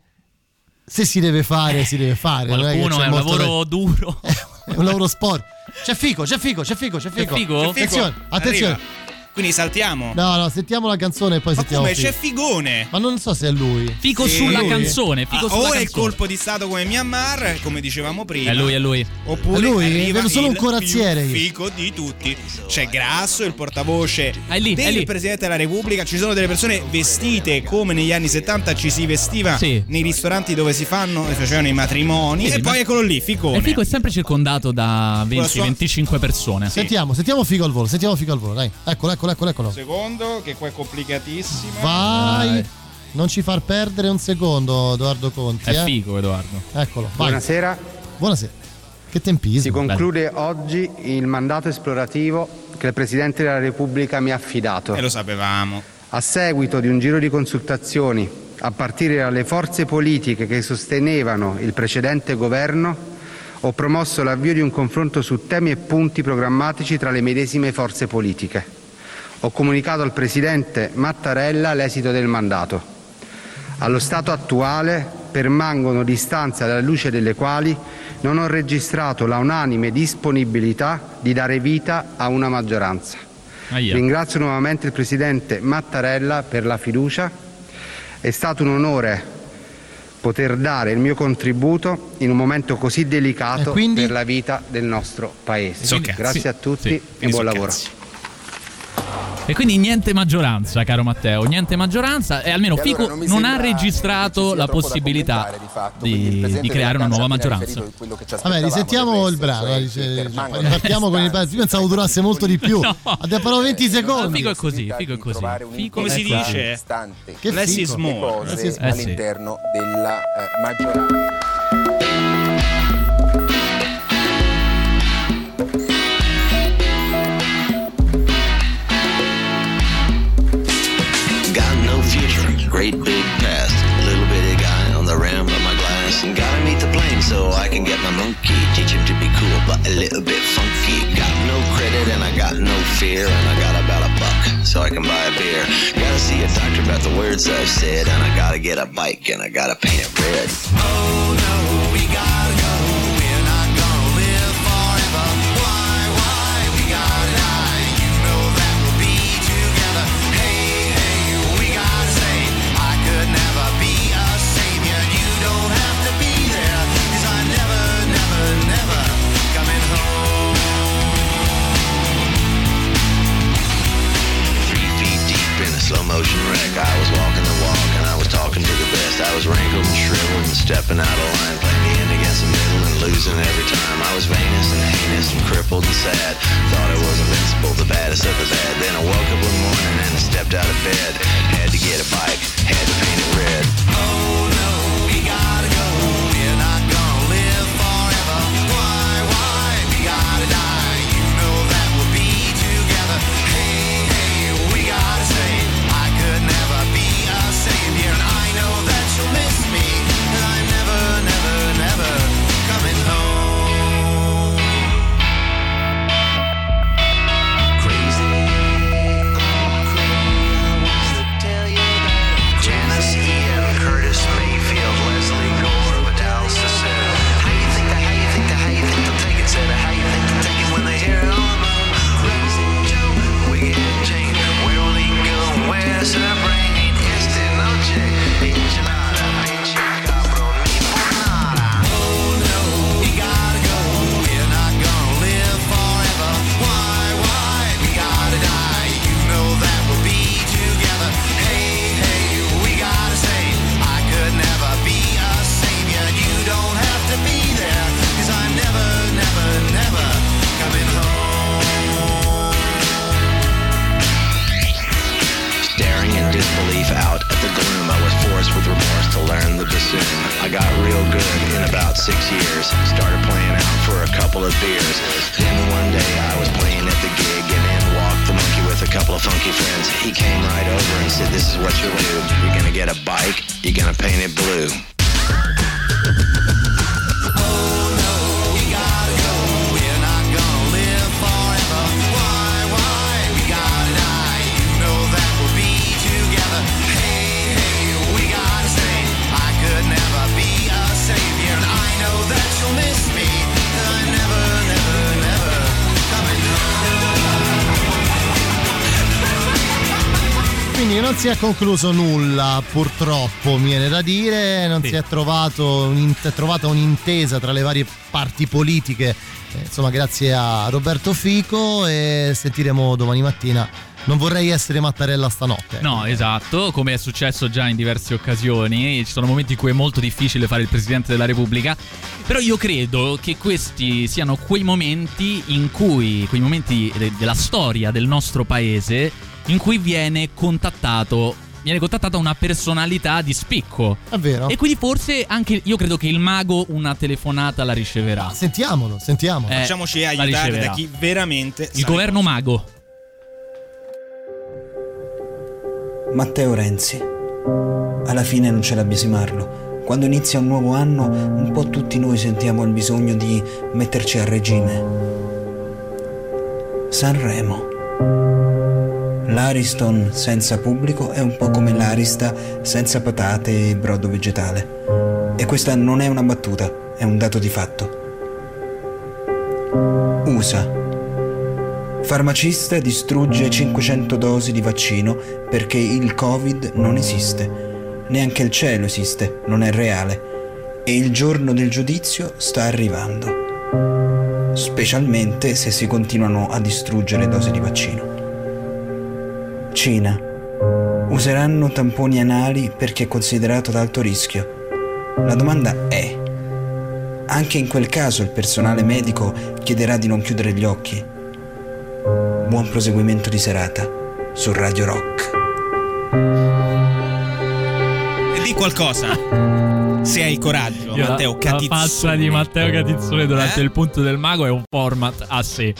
se si deve fare, si deve fare. non che Qualcuno c'è è un lavoro duro. È un lavoro sport. C'è fico, c'è fico, c'è fico, c'è fico. fico? C'è fico? Attenzione, attenzione. Arriva. Quindi saltiamo. No, no, sentiamo la canzone e poi Ma sentiamo come? C'è Figone. Ma non so se è lui. Fico Sì. sulla Lui? canzone. Fico Ah, sulla o è canzone. il colpo di stato come Myanmar, come dicevamo prima. È lui, è lui. Oppure È lui? arriva Vedo solo un il corazziere più io. fico di tutti. C'è Grasso, il portavoce È lì, del è lì. Presidente della Repubblica. Ci sono delle persone vestite come negli anni 70 ci si vestiva Sì. nei ristoranti dove si fanno si facevano i matrimoni. Sì, e sì, poi eccolo lì, Ficone. E Fico è sempre circondato da Con la sua- 20-25 persone. Sentiamo, sentiamo Fico al volo, sentiamo Fico al volo, dai. Eccolo, eccolo, eccolo, eccolo. Secondo, che qua è complicatissimo. Vai. Vai. Non ci far perdere un secondo, Edoardo Conti. È eh. Fico, Edoardo. Eccolo, vai. Buonasera. Buonasera. Che tempismo. Si conclude oggi il mandato esplorativo che il Presidente della Repubblica mi ha affidato. E lo sapevamo. A seguito di un giro di consultazioni, a partire dalle forze politiche che sostenevano il precedente governo, ho promosso l'avvio di un confronto su temi e punti programmatici tra le medesime forze politiche. Ho comunicato al Presidente Mattarella l'esito del mandato. Allo stato attuale permangono distanze alla luce delle quali non ho registrato la unanime disponibilità di dare vita a una maggioranza. Aia. Ringrazio nuovamente il Presidente Mattarella per la fiducia. È stato un onore poter dare il mio contributo in un momento così delicato quindi? per la vita del nostro Paese. So. Grazie a tutti Sì. e buon so lavoro. cazzi. E quindi niente maggioranza, caro Matteo, niente maggioranza e almeno E Fico allora non non ha registrato la possibilità di fatto. Di, di creare una nuova maggioranza. Vabbè, risentiamo il brano. cioè permangono ripartiamo con il brano. Io pensavo durasse molto di più. No. Abbiamo parlato 20 secondi. Fico è così, Fico è così. Fico Come si dice? Che Less fico. is more. cose Eh sì. all'interno della eh, maggioranza. Monkey. Teach him to be cool, but a little bit funky. Got no credit and I got no fear. And I got about a buck so I can buy a beer. Gotta see a doctor about the words I've said. And I gotta get a bike and I gotta paint it red. Oh no, we gotta I was walking the walk and I was talking to the best. I was wrinkled and shriveled and stepping out of line, playing the end against the middle and losing every time. I was Venus and heinous and crippled and sad. Thought I was invincible, the baddest of the bad. Then I woke up one morning and stepped out of bed. Had to get a bike, had to paint it red. Oh I got real good in about six years. Started playing out for a couple of beers. Then one day I was playing at the gig and in walked the monkey with a couple of funky friends. He came right over and said, this is what you're doing. You're gonna get a bike, you're gonna paint it blue. Quindi non si è concluso nulla, purtroppo, mi viene da dire, non si è trovato un'int- trovata un'intesa tra le varie parti politiche, eh, insomma grazie a Roberto Fico e sentiremo domani mattina. Non vorrei essere Mattarella stanotte. No, esatto, come è successo già in diverse occasioni, ci sono momenti in cui è molto difficile fare il Presidente della Repubblica, però io credo che questi siano quei momenti in cui, quei momenti de- della storia del nostro paese, in cui viene contattato viene contattata una personalità di spicco. È vero. E quindi forse anche io credo che il mago una telefonata la riceverà. Sentiamolo, sentiamolo. Eh, Facciamoci aiutare da chi veramente Il governo mago. Matteo Renzi. Alla fine non ce la biasimarlo. Quando inizia un nuovo anno, un po' tutti noi sentiamo il bisogno di metterci a regime. Sanremo. L'Ariston senza pubblico è un po' come l'Arista senza patate e brodo vegetale. E questa non è una battuta, è un dato di fatto. USA. Farmacista distrugge 500 dosi di vaccino perché il Covid non esiste. Neanche il cielo esiste, non è reale. E il giorno del giudizio sta arrivando. Specialmente se si continuano a distruggere dosi di vaccino. Cina. Useranno tamponi anali perché è considerato ad alto rischio. La domanda è, anche in quel caso il personale medico chiederà di non chiudere gli occhi. Buon proseguimento di serata su Radio Rock. E di qualcosa. Se hai il coraggio, Io la- Matteo La Catizzone. faccia di Matteo Catizzone durante Eh? il punto del mago è un format a sé.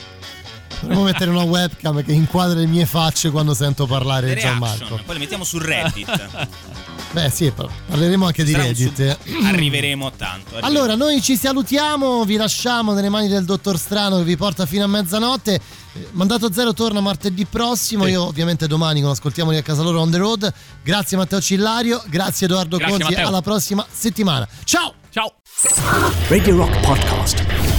Dovremmo mettere una webcam che inquadra le mie facce quando sento parlare Le di reaction, Gianmarco. poi le mettiamo su Reddit. Beh, sì, pa- parleremo anche di Sarà Reddit. sub- arriveremo a tanto. arriveremo. Allora, noi ci salutiamo, vi lasciamo nelle mani del dottor Strano che vi porta fino a mezzanotte. Eh, Mandato Zero torna martedì prossimo. Io, ovviamente, domani con Ascoltiamoli a casa loro on the road. Grazie, Matteo Cillario. Grazie, Edoardo Grazie, Conzi. Matteo. Alla prossima settimana. Ciao! Ciao! Radio Rock Podcast.